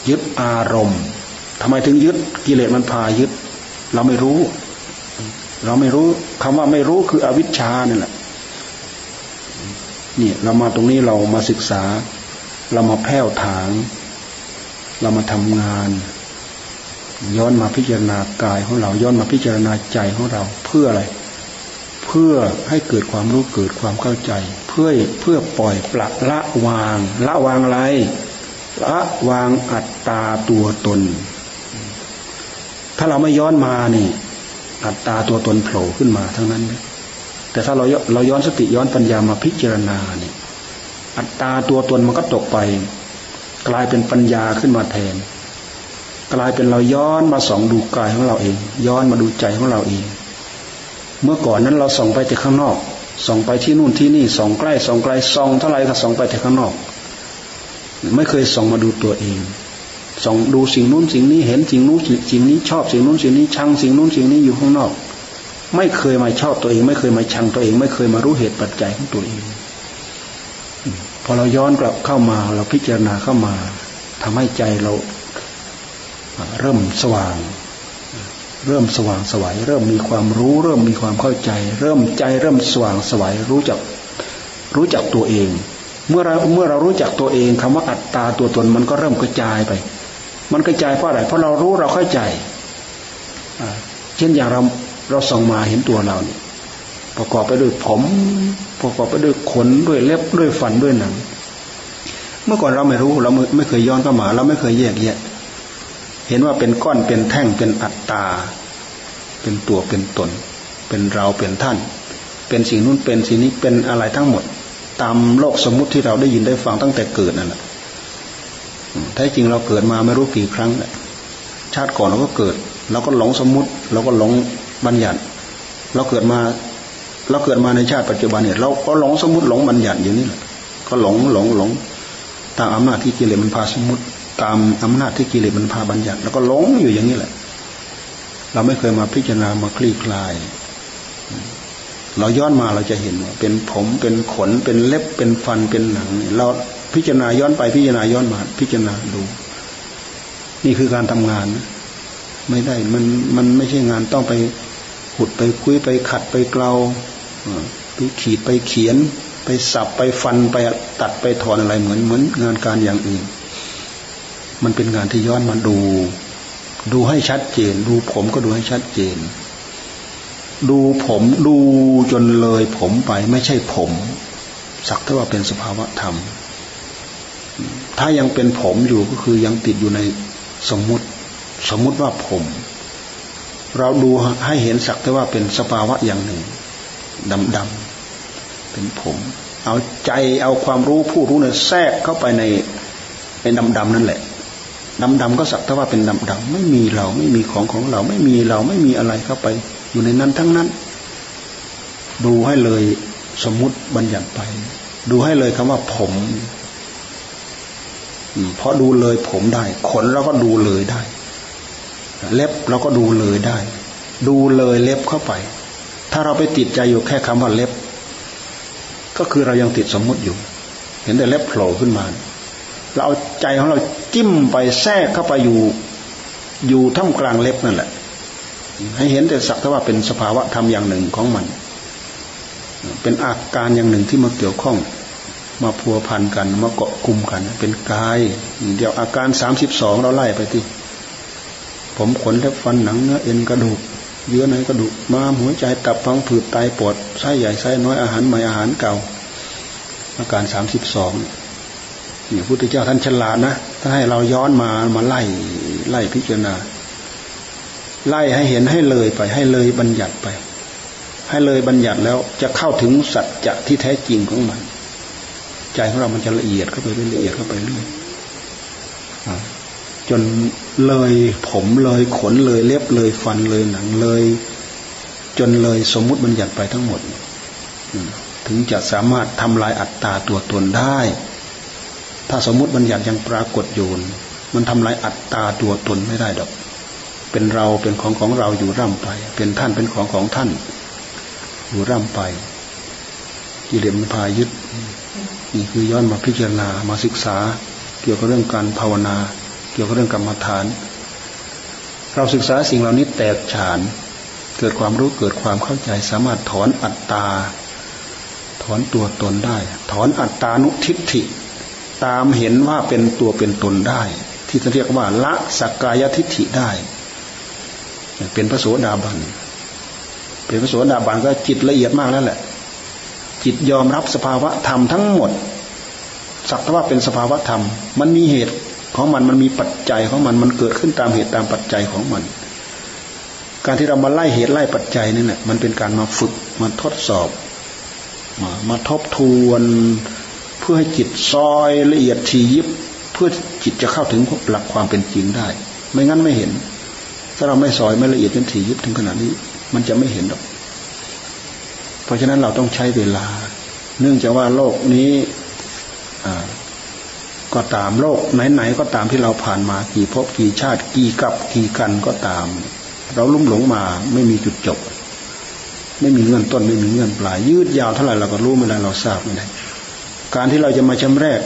ยึดอารมณ์ทำไมถึงยึดกิเลสมันพายึด เราไม่รู้ เราไม่รู้คำว่าไม่รู้คืออวิชชานี่แหละนี่เรามาตรงนี้เรามาศึกษา เรามาแผ่วถาง เรามาทำงาน ย้อนมาพิจารณากายของเราย้อนมาพิจารณาใจของเราเพื่ออะไร เพื่อให้เกิดความรู้เกิดความเข้าใจ เพื่อเพื่อปล่อยปลักละวาง ละวางอะไร ละวางอัตตาตัวตน ถ้าเราไม่ย้อนมานี่ อัตตาตัวตนโผล่ขึ้นมาทั้งนั้นแต่ถ้าเราเราย้อนสติย้อนปัญญามาพิจารณาเนี่ยอัตตาตัวตนมันก็ตกไป กลายเป็นปัญญาขึ้นมาแทน กลายเป็นเราย้อนมาส่องดูกายของเราเอง ย้อนมาดูใจของเราเอง เมื่อก่อนนั้นเราส่องไปแต่ข้างนอก ส่องไปที่นู่นที่นี่ส่องใกล้ส่องไกลส่องเท่าไรก็ส่องไปแต่ข้างนอก ไม่เคยส่องมาดูตัวเอง ส่องดูสิ่งนู้นสิ่งนี้เห็นสิ่งนู้นสิ่งนี้ชอบสิ่งนู้นสิ่งนี้ชังสิ่งนู้นสิ่งนี้อยู่ข้างนอก ไม่เคยมาชอบตัวเอง ไม่เคยมาชังตัวเอง ไม่เคยมารู้เหตุปัจจัยของตัวเอง พอเราย้อนกลับเข้ามาเราพิจารณาเข้ามาทำให้ใจเราเริ่มสว่าง เริ่มสว่างสวัยเริ่มมีความรู้ เริ่มมีความเข้าใจ เริ่มใจเริ่มสว่างสวัยรู้จักรู้จักตัวเอง เมื่อเราเมื่อเรารู้จักตัวเองคำว่าอัตตาตัวตนมันก็เริ่มกระจายไป มันกระจายเพราะอะไรเพราะเรารู้เราเข้าใจเช่นอย่างเราเราส่องมาเห็นตัวเราเนี่ยประกอบไปด้วยผม ประกอบไปด้วยขนด้วยเล็บด้วยฟันด้วยหนัง เมื่อก่อนเราไม่รู้เราไม่เคยย้อนเข้ามา เราไม่เคยแยกแยะ เห็นว่าเป็นก้อนเป็นแท่งเป็นอัตตา เป็นตัวเป็นตน เป็นเราเป็นท่าน เป็นสิ่งนู้นเป็นสิ่งนี้เป็นอะไรทั้งหมด ตามโลกสมมุติที่เราได้ยินได้ฟังตั้งแต่เกิดนั่นแหละ แท้จริงเราเกิดมาไม่รู้กี่ครั้งแหละชาติก่อนเราก็เกิดเราก็หลงสมมุติเราก็หลงบัญญัติ เราเกิดมา เราเกิดมาในชาติปัจจุบันเนี่ยเราก็หลงสมมติหลงบัญญัติอยู่นี้แหละก็หลงหลงหลงตามอำนาจที่กิเลสมันพาสมมติ ตามอำนาจที่กิเลสมันพาบัญญัติ แล้วก็หลงอยู่อย่างนี้แหละ เราไม่เคยมาพิจารณามาคลี่คลาย เราย้อนมาเราจะเห็นว่าเป็นผมเป็นขนเป็นเล็บเป็นฟันเป็นหนังเรา พิจารณาย้อนไปพิจารณาย้อนมา พิจารณาดู นี่คือการทำงานนะไม่ได้มันมันไม่ใช่งานต้องไปขุดไปคุยไปขัดไปเกลาไปขีดไปเขียน ไปสับไปฟันไปตัดไปถอนอะไรเหมือนเหมือนงานการอย่างอื่น มันเป็นงานที่ย้อนมาดู ดูให้ชัดเจน ดูผมก็ดูให้ชัดเจน ดูผมดูจนเลยผมไปไม่ใช่ผม สักแต่ว่าเป็นสภาวะธรรม ถ้ายังเป็นผมอยู่ก็คือยังติดอยู่ในสมมุติ สมมุติว่าผม เราดูให้เห็นสักแต่ว่าเป็นสภาวะอย่างหนึ่งดำดำเป็นผม เอาใจเอาความรู้ผู้รู้เนี่ยแทรกเข้าไปในในดำดำนั่นแหละดำดำก็สักแต่ว่าเป็นดำดำไม่มีเราไม่มีของของเราไม่มีเราไม่มีอะไรเข้าไป อยู่ในนั้นทั้งนั้น ดูให้เลยสมมุติบัญญัติไป ดูให้เลยคำว่าผม เพราะดูเลยผมได้ ขนเราก็ดูเลยได้ เล็บเราก็ดูเลยได้ ดูเลยเล็บเข้าไป ถ้าเราไปติดใจอยู่แค่คำว่าเล็บ ก็คือเรายังติดสมมุติอยู่ เห็นแต่เล็บโผล่ขึ้นมา เราเอาใจของเราจิ้มไปแทรกเข้าไปอยู่ อยู่ท่ามกลางเล็บนั่นแหละ ให้เห็นแต่สักแต่ว่าเป็นสภาวะธรรมอย่างหนึ่งของมัน เป็นอาการอย่างหนึ่งที่มาเกี่ยวข้อง มาพัวพันกัน มาเกาะกลุ่มกัน เป็นกาย เดี๋ยวอาการสามสิบสองเราไล่ไปที่ผมขนเล็บฟันหนังเนื้อเอ็นกระดูก เยื่อในกระดูกม้ามหัวใจตับฟังผืดไตปอดไส้ใหญ่ไส้น้อยอาหารใหม่อาหารเก่า อาการสามสิบสองนี่พุทธเจ้าท่านฉลาดนะถ้าให้เราย้อนมามาไล่ไล่พิจารณา ไล่ให้เห็นให้เลยไป ให้เลยบัญญัติไป ให้เลยบัญญัติแล้วจะเข้าถึงสัจจะที่แท้จริงของมัน ใจของเรามันจะละเอียดเข้าไปเรื่อยละเอียดเข้าไปเรื่อยจนเลยผมเลยขนเลยเล็บเลยฟันเลยหนังเลย จนเลยสมมุติบัญญัติไปทั้งหมด ถึงจะสามารถทำลายอัตตาตัวตนได้ ถ้าสมมุติบัญญัติยังปรากฏอยู่มันทำลายอัตตาตัวตนไม่ได้ดอก เป็นเราเป็นของของเราอยู่ร่ำไป เป็นท่านเป็นของของท่าน อยู่ร่ำไปกิเลสมันพายึด นี่คือย้อนมาพิจารณามาศึกษา เกี่ยวกับเรื่องการภาวนา เกี่ยวกับเรื่องกรรมฐาน เราศึกษาสิ่งเหล่านี้แตกฉาน เกิดความรู้เกิดความเข้าใจ สามารถถอนอัตตา ถอนตัวตนได้ ถอนอัตตานุทิฏฐิ ตามเห็นว่าเป็นตัวเป็นตนได้ ที่จะเรียกว่าละสักกายทิฏฐิได้ เป็นพระโสดาบันเป็นพระโสดาบันก็จิตละเอียดมากแล้วแหละ จิตยอมรับสภาวะธรรมทั้งหมดสักว่าเป็นสภาวะธรรม มันมีเหตุของมันมันมีปัจจัยของมันมันเกิดขึ้นตามเหตุตามปัจจัยของมัน การที่เรามาไล่เหตุไล่ปัจจัยนี่แหละมันเป็นการมาฝึกมาทดสอบ มามาทบทวนเพื่อให้จิตซอยละเอียดทียิบเพื่อจิตจะเข้าถึงหลักความเป็นจริงได้ ไม่งั้นไม่เห็น ถ้าเราไม่ซอยไม่ละเอียดจนทียิบถึงขนาดนี้ มันจะไม่เห็นหรอก พราะฉะนั้นเราต้องใช้เวลา เนื่องจากว่าโลกนี้ก็ตามโลกไหนๆก็ตามที่เราผ่านมากี่ภพกี่ชาติกี่กับกี่กันก็ตาม เราลุ่มหลงมาไม่มีจุดจบ ไม่มีเงื่อนต้นไม่มีเงื่อนปลาย ยืดยาวเท่าไหร่เราก็รู้ไม่ได้เราทราบไม่ได้การที่เราจะมาชำแรก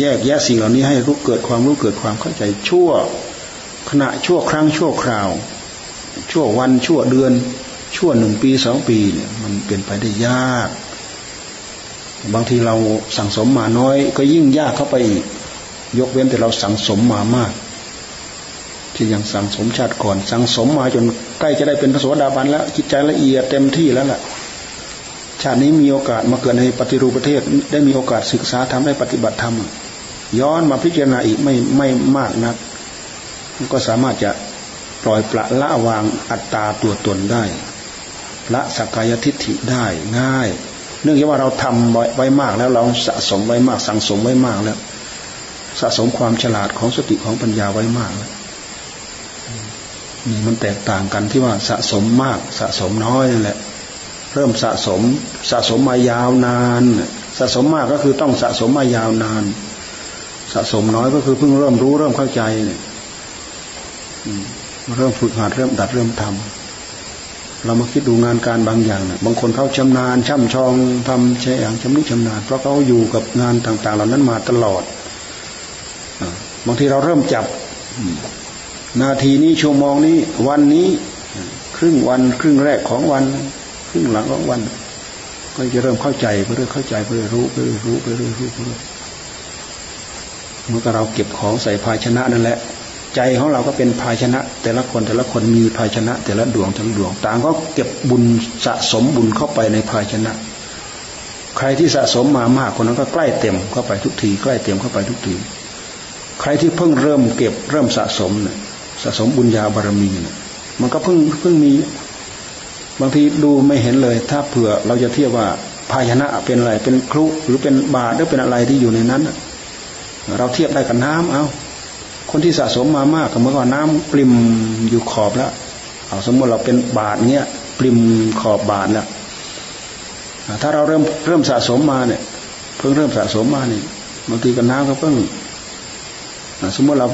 แยกแยะสิ่งเหล่านี้ให้รู้เกิดความรู้เกิดความเข้าใจชั่วขณะชั่วครั้งชั่วคราว ชั่ววันชั่วเดือน ชั่วหนึ่งปีสองปีเนี่ยมันเป็นไปได้ยาก บางทีเราสั่งสมมาน้อย ก็ยิ่งยากเข้าไปอีกยกเว้นแต่เราสั่งสมมามาก ที่ยังสั่งสมชาติก่อน สั่งสมมาจนใกล้จะได้เป็นพระโสดาบันแล้วจิตใจละเอียดเต็มที่แล้วล่ะ ชาตินี้มีโอกาสมาเกิดในปฏิรูปประเทศ ได้มีโอกาสศึกษาทำได้ปฏิบัติธรรมย้อนมาพิจารณาอีกไม่ไม่มากนัก ก็สามารถจะปล่อยปละละวางอัตตาตัวตนได้ ละสักกายทิฏฐิได้ง่าย เนื่องจากว่าเราทำไว้มากแล้วเราสะสมไว้มากสั่งสมไว้มากแล้ว สะสมความฉลาดของสติของปัญญาไว้มากแล้วนี่มันแตกต่างกันที่ว่าสะสมมากสะสมน้อยนั่นแหละ เริ่มสะสมสะสมมายาวนาน สะสมมากก็คือต้องสะสมมายาวนาน สะสมน้อยก็คือเพิ่งเริ่มรู้เริ่มเข้าใจเนี่ยเริ่มฝึกหัดเริ่มดัดเริ่มทำ เรามาคิดดูงานการบางอย่างนะบางคนเขาชำนาญช่ำชองทำใช่อย่างชำนิชำนาญ เพราะเขาอยู่กับงานต่าง ๆ เหล่านั้นมาตลอดบางทีเราเริ่มจับนาทีนี้ชั่วโมงนี้วันนี้ครึ่งวัน ครึ่งแรกของวัน ครึ่งหลังของวัน ก็จะเริ่มเข้าใจไปเรื่อยเข้าใจไปเรื่อยรู้ไปเรื่อยรู้ไปเรื่อยรู้ไปเรื่อยเมื่อเราเก็บของใส่ภาชนะนั่นแหละ ใจของเราก็เป็นภาชนะ แต่ละคนแต่ละคนมีภาชนะ แต่ละดวงทั้งดวง ต่างก็เก็บบุญสะสมบุญเข้าไปในภาชนะ ใครที่สะสมมามากคนนั้นก็ใกล้เต็มเข้าไปทุกทีใกล้เต็มเข้าไปทุกที ใครที่เพิ่งเริ่มเก็บเริ่มสะสมเนี่ยสะสมบุญญาบารมีเนี่ยมันก็เพิ่งเพิ่งมีบางทีดูไม่เห็นเลย ถ้าเผื่อเราจะเทียบว่าภาชนะเป็นอะไรเป็นครุหรือเป็นบาตรหรือเป็นอะไรที่อยู่ในนั้น เราเทียบได้กับน้ำเอา คนที่สะสมมามากก็เมื่อก่อนน้ำปริมอยู่ขอบแล้วเอาสมมติเราเป็นบาทเนี้ยปริมขอบบาทแล้วถ้าเราเริ่มเริ่มสะสมมาเนี่ย เพิ่งเริ่มสะสมมาเนี่ยบางทีกับน้ำก็เพิ่งสมมติเรา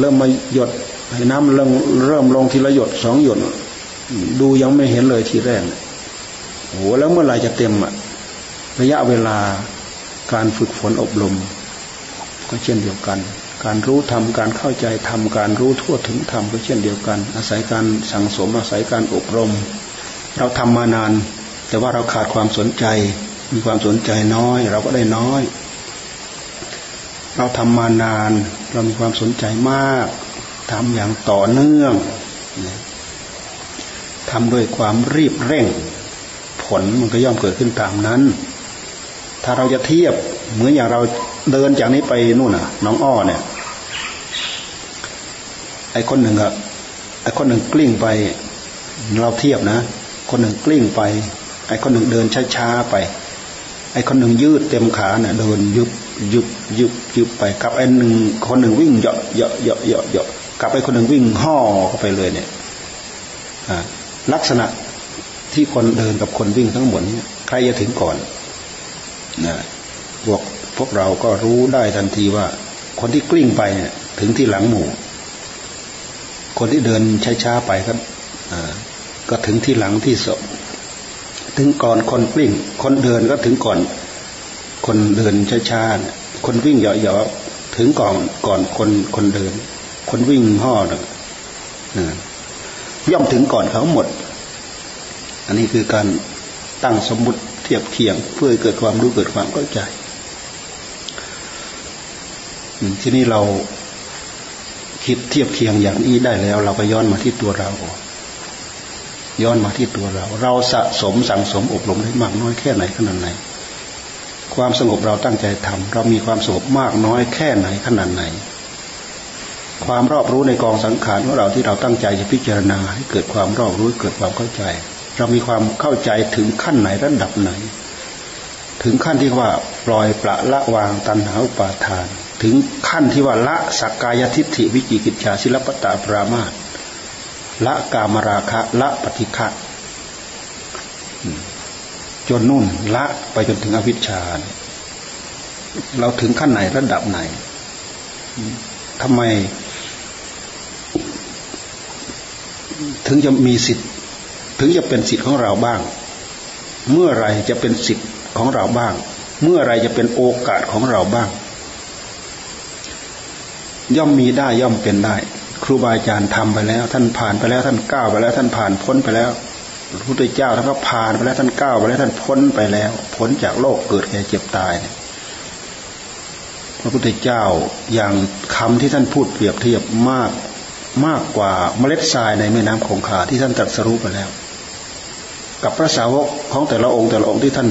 เริ่มมาหยดให้น้ำเริ่มเริ่มลงทีละหยดสองหยด ดูยังไม่เห็นเลยทีแรกโอ้แล้วเมื่อไหร่จะเต็มอะระยะเวลาการฝึกฝนอบรม ก็เช่นเดียวกัน การรู้ธรรมการเข้าใจธรรมการรู้ทั่วถึงธรรมก็เช่นเดียวกัน อาศัยการสั่งสมอาศัยการอบรม เราทำมานาน แต่ว่าเราขาดความสนใจ มีความสนใจน้อย เราก็ได้น้อย เราทำมานาน เรามีความสนใจมากทำอย่างต่อเนื่องทำด้วยความรีบเร่ง ผลมันก็ย่อมเกิดขึ้นตามนั้น ถ้าเราจะเทียบเหมือนอย่างเราเดินจากนี้ไปนู่นน่ะ น้องอ้อเนี่ย ไอ้คนหนึ่งอะไอ้คนหนึ่งกลิ้งไป เราเทียบนะ คนหนึ่งกลิ้งไป ไอ้คนหนึ่งเดินช้าๆไป ไอ้คนหนึ่งยืดเต็มขาเนี่ยเดินยุบยุบยุบยุบไปกับไอ้หนึ่งคนหนึ่งวิ่งเหาะเหาะเหาะเหาะเหาะกับไอ้คนหนึ่งวิ่งห่อเข้าไปเลยเนี่ยลักษณะที่คนเดินกับคนวิ่งทั้งหมดนี้ใครจะถึงก่อนนะพวกพวกเราก็รู้ได้ทันทีว่า คนที่กลิ้งไปเนี่ยถึงที่หลังหมู่ คนที่เดินช้าๆไปก็ก็ถึงที่หลังที่ศพถึงก่อนคนกลิ้งคนเดินก็ถึงก่อน คนเดินช้าๆคนวิ่งเหยาะๆถึงก่อนก่อนคนคนเดิน คนวิ่งห่อเนี่ยย่อมถึงก่อนเขาหมด อันนี้คือการตั้งสมมุติเทียบเคียง เพื่อเกิดความรู้เกิดความเข้าใจที่นี่เรา คิดเทียบเคียงอย่างนี้ได้แล้ว เราก็ย้อนมาที่ตัวเรา ย้อนมาที่ตัวเรา เราสะสมสั่งสมอบรมได้มากน้อยแค่ไหนขนาดไหน ความสงบเราตั้งใจทำเรามีความสงบมากน้อยแค่ไหนขนาดไหน ความรอบรู้ในกองสังขารของเราที่เราตั้งใจจะพิจารณาให้เกิดความรอบรู้เกิดความเข้าใจ เรามีความเข้าใจถึงขั้นไหนระดับไหน ถึงขั้นที่ว่าปล่อยปละละวางตัณหาอุปาทาน ถึงขั้นที่ว่าละสักกายทิฏฐิวิจิกิจชาศิลปตาปรามาตละกามราคะละปฏิฆะจนนุ่นละไปจนถึงอวิชชา เราถึงขั้นไหนระดับไหนทำไม ถึงจะมีสิทธิ์ ถึงจะเป็นสิทธิ์ของเราบ้าง เมื่อไรจะเป็นสิทธิ์ของเราบ้าง เมื่อไรจะเป็นโอกาสของเราบ้าง ย่อมมีได้ย่อมเป็นได้ ครูบาอาจารย์ทำไปแล้ว ท่านผ่านไปแล้วท่านก้าวไปแล้วท่านผ่านพ้นไปแล้วพระพุทธเจ้าท่านก็ผ่านไปแล้วท่านก้าวไปแล้วท่านพ้นไปแล้วพ้นจากโลกเกิดแก่เจ็บตาย พระพุทธเจ้าอย่างคำที่ท่านพูดเปรียบเทียบมากมากกว่าเมล็ดทรายในแม่น้ำคงคาที่ท่านตรัสรู้ไปแล้ว กับพระสาวกของแต่ละองค์แต่ละองค์ที่ท่าน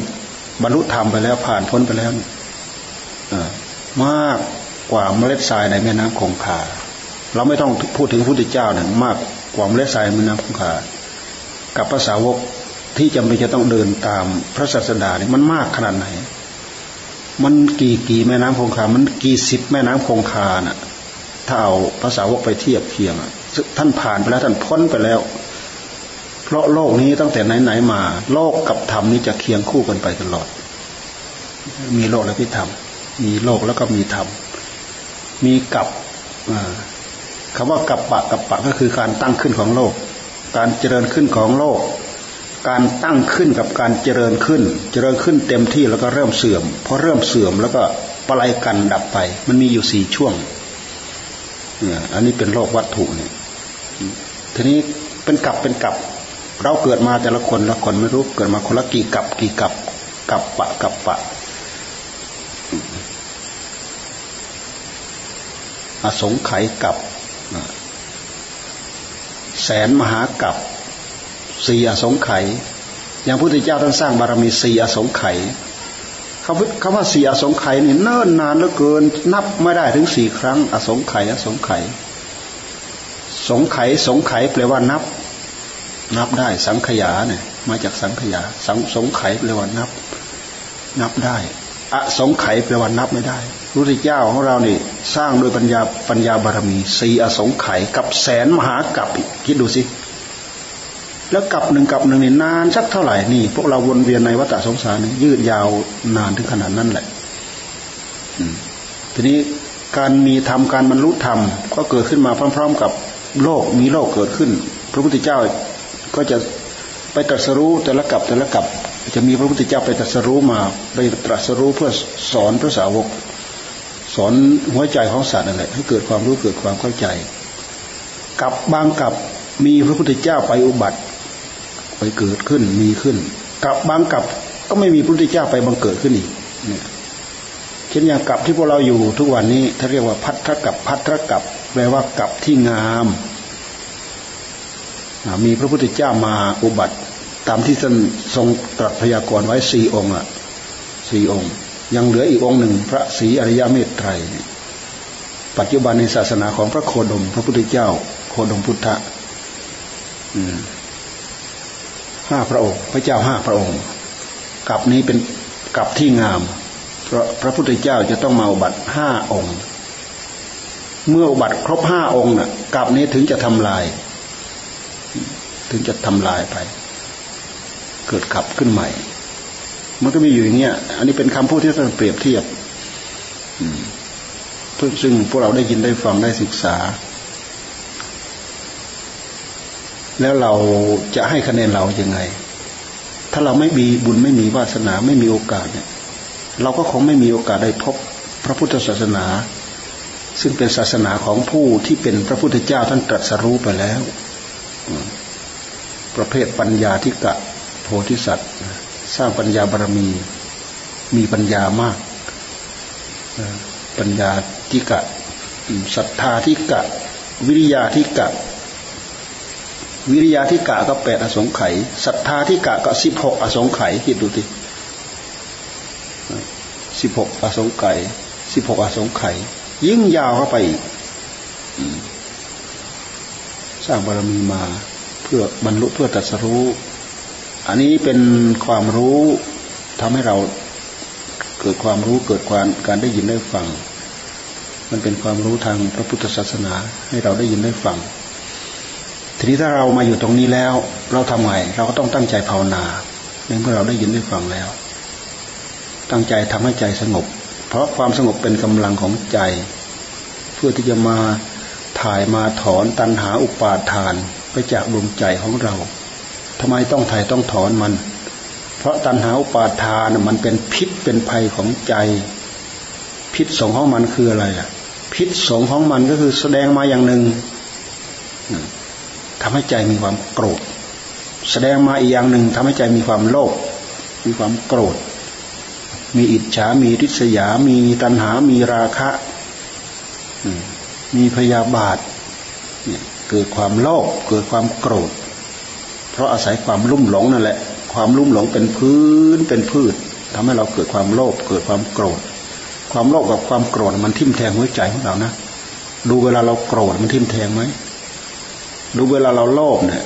บรรลุธรรมไปแล้วผ่านพ้นไปแล้วมาก กว่าเมล็ดทรายในแม่น้ำคงคา เราไม่ต้องพูดถึงพระพุทธเจ้าเนี่ยมากกว่าเมล็ดทรายในแม่น้ำคงคา กับภาษาวกที่จำเป็นจะต้องเดินตามพระศาสดาเนี่ยมันมากขนาดไหน มันกี่กี่แม่น้ำคงคา มันกี่สิบแม่น้ำคงคาน่ะ ถ้าเอาภาษาวกไปเทียบเคียงท่านผ่านไปแล้วท่านพ้นไปแล้ว เพราะโลกนี้ตั้งแต่ไหนไหนมา โลกกับธรรมนี้จะเคียงคู่กันไปตลอด มีโลกและพิธรรม มีโลกแล้วก็มีธรรม มีกับคำว่ากับปะกับปะก็คือการตั้งขึ้นของโลก การเจริญขึ้นของโลก การตั้งขึ้นกับการเจริญขึ้น เจริญขึ้นเต็มที่แล้วก็เริ่มเสื่อมพอเริ่มเสื่อมแล้วก็ปลายกันดับไป มันมีอยู่สี่ช่วงเนี่ยอันนี้เป็นโลกวัตถุเนี่ยทีนี้เป็นกับเป็นกับ เราเกิดมาแต่ละคนละคนไม่รู้เกิดมาคนละกี่กับกี่กับกับปะกับปะ อสงไขยกับแสนมหากับสี่อสงไขยอย่างพุทธเจ้าท่านสร้างบารมีสี่อสงไขยคำว่าสี่อสงไขยนี่เนิ่นนานเหลือเกิน นับไม่ได้ถึงสี่ครั้ง อสงไขยอสงไขยสงไขยสงไขยแปลว่านับ นับได้สังขยาเนี่ยมาจากสังขยาสังสงไขยแปลว่านับ นับได้ อสงไขยแปลว่านับไม่ได้พระพุทธเจ้าของเรานี่ สร้างโดยปัญญาปัญญาบารมีสี่อสงไขยกับแสนมหากับคิดดูสิแล้วกับหนึ่งกับหนึ่งนี่นานสักเท่าไหร่นี่ พวกเราวนเวียนในวัฏสงสารนี่ยืดยาวนานถึงขนาดนั้นแหละทีนี้การมีธรรมการบรรลุธรรมก็เกิดขึ้นมาพร้อม ๆ กับโลกมีโลกเกิดขึ้น พระพุทธเจ้าก็จะไปตรัสรู้แต่ละกับแต่ละกับ จะมีพระพุทธเจ้าไปตรัสรู้มาไปตรัสรู้เพื่อสอนพระสาวก อนหัวใจของสัตว์นั่นแหละให้เกิดความรู้เกิดความเข้าใจกับบางกับมีพระพุทธเจ้าไปอุบัติไปเกิดขึ้นมีขึ้นกับบางกับก็ไม่มีพระพุทธเจ้าไปบังเกิดขึ้นอีกเนี่ยเช่นอย่างกับที่พวกเราอยู่ทุกวันนี้ถ้าเรียกว่าพัทธกับพัทธกับแปลว่ากับที่งามมีพระพุทธเจ้ามาอุบัติ ตามที่ท่านทรงตรัสพยากรณ์ไว้สี่องค์อะสี่องค์ ยังเหลืออีกองค์หนึ่ง พระศรีอริยเมตไตร ปัจจุบันในศาสนาของพระโคดม พระพุทธเจ้า โคดมพุทธะห้าพระองค์ พระเจ้าห้าพระองค์กับนี้เป็นกับที่งาม เพราะพระพุทธเจ้าจะต้องมาอุบัติห้าองค์ เมื่ออุบัติครบห้าองค์น่ะกับนี้ถึงจะทำลาย ถึงจะทำลายไป เกิดขับขึ้นใหม่ มันก็มีอยู่อย่างเงี้ย อันนี้เป็นคำพูดที่ท่านเปรียบเทียบซึ่งพวกเราได้ยินได้ฟังได้ศึกษา แล้วเราจะให้คะแนนเราอย่างไง ถ้าเราไม่มีบุญไม่มีวาสนาไม่มีโอกาสเนี่ย เราก็คงไม่มีโอกาสได้พบพระพุทธศาสนา ซึ่งเป็นศาสนาของผู้ที่เป็นพระพุทธเจ้าท่านตรัสรู้ไปแล้ว ประเภทปัญญาที่กะโพธิสัตว์ สร้างปัญญาบารมี มีปัญญามาก ปัญญาที่กะศรัทธาที่กะ วิริยาที่กะ วิริยะที่กะก็แปดอสงไขยศรัทธาที่กะก็สิบหกอสงไขยคิดดูดิสิบหกอสงไขยสิบหกอสงไขยยิ่งยาวเข้าไปสร้างบารมีมา เพื่อบรรลุเพื่อตัดสรู้ อันนี้เป็นความรู้ทำให้เราเกิดความรู้เกิดความการได้ยินได้ฟัง มันเป็นความรู้ทางพระพุทธศาสนาให้เราได้ยินได้ฟัง ทีนี้ถ้าเรามาอยู่ตรงนี้แล้ว เราทำไงเราก็ต้องตั้งใจภาวนาเมื่อเราได้ยินได้ฟังแล้ว ตั้งใจทำให้ใจสงบ เพราะความสงบเป็นกำลังของใจ เพื่อที่จะมาถ่ายมาถอนตันหาอุปาทานไปจากดวงใจของเรา ทำไมต้องถ่ายต้องถอนมัน เพราะตันหาอุปาทานมันเป็นพิษเป็นภัยของใจ พิษสงของมันคืออะไรอะ พิษสงของมันก็คือแสดงมาอย่างหนึ่งทำให้ใจมีความโกรธ แสดงมาอีกอย่างหนึ่งทำให้ใจมีความโลภมีความโกรธ มีอิจฉา มีริษยา มีตัณหา มีราคะ มีพยาบาทเกิดความโลภเกิดความโกรธ ราะอาศัยความลุ่มหลงนั่นแหละ ความลุ่มหลงเป็นพื้นเป็นพืชทำให้เราเกิดความโลภเกิดความโกรธ ความโลภกับความโกรธมันทิ่มแทงหัวใจของเรานะดูเวลาเราโกรธมันทิ่มแทงไหมดูเวลาเราโลภเนี่ย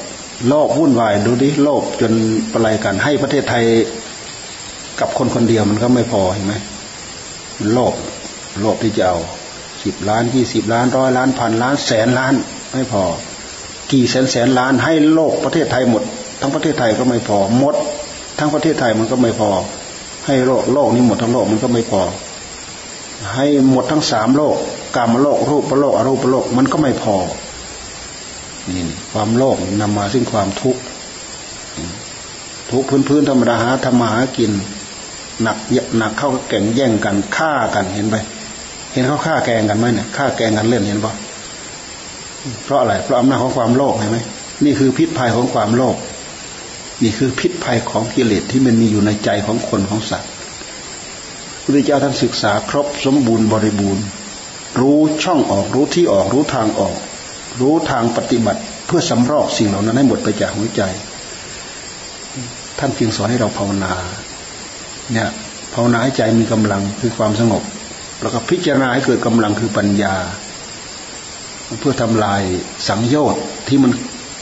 โลภวุ่นวายดูดิโลภจนประไรกันให้ประเทศไทยกับคนคนเดียวมันก็ไม่พอเห็นไหมมันโลภโลภที่จะเอาสิบล้านยี่สิบล้านร้อยล้านพันล้านแสนล้านไม่พอ กี่แสนแสนล้านให้โลกประเทศไทยหมด ทั้งประเทศไทยก็ไม่พอหมด ทั้งประเทศไทยมันก็ไม่พอ ให้โลกโลกนี้หมดทั้งโลกมันก็ไม่พอ ให้หมดทั้งสามโลกกามโลกรูปโลกอรูปโลกมันก็ไม่พอนี่ความโลภนำมาซึ่งความทุกข์ทุกพื้นพื้นธรรมดาหาธรรมาหากิน หนักหนักเข้าแก่งแย่งกันฆ่ากันเห็นไปเห็นเขาฆ่าแกงกันไหมเนี่ยฆ่าแกงกันเล่นเห็นปะ เพราะอะไรเพราะอำนาจของความโลภเห็นไหมนี่คือพิษภัยของความโลภนี่คือพิษภัยของกิเลสที่มันมีอยู่ในใจของคนของสัตว์พระเจ้าท่านศึกษาครบสมบูรณ์บริบูรณ์ รู้ช่องออกรู้ที่ออกรู้ทางออก รู้ทางปฏิบัติเพื่อสำรอกสิ่งเหล่านั้นให้หมดไปจากหัวใจ ท่านจึงสอนให้เราภาวนา เนี่ยภาวนาให้ใจมีกำลังคือความสงบ แล้วก็พิจารณาให้เกิดกำลังคือปัญญา เพื่อทำลายสังโยชน์ที่มัน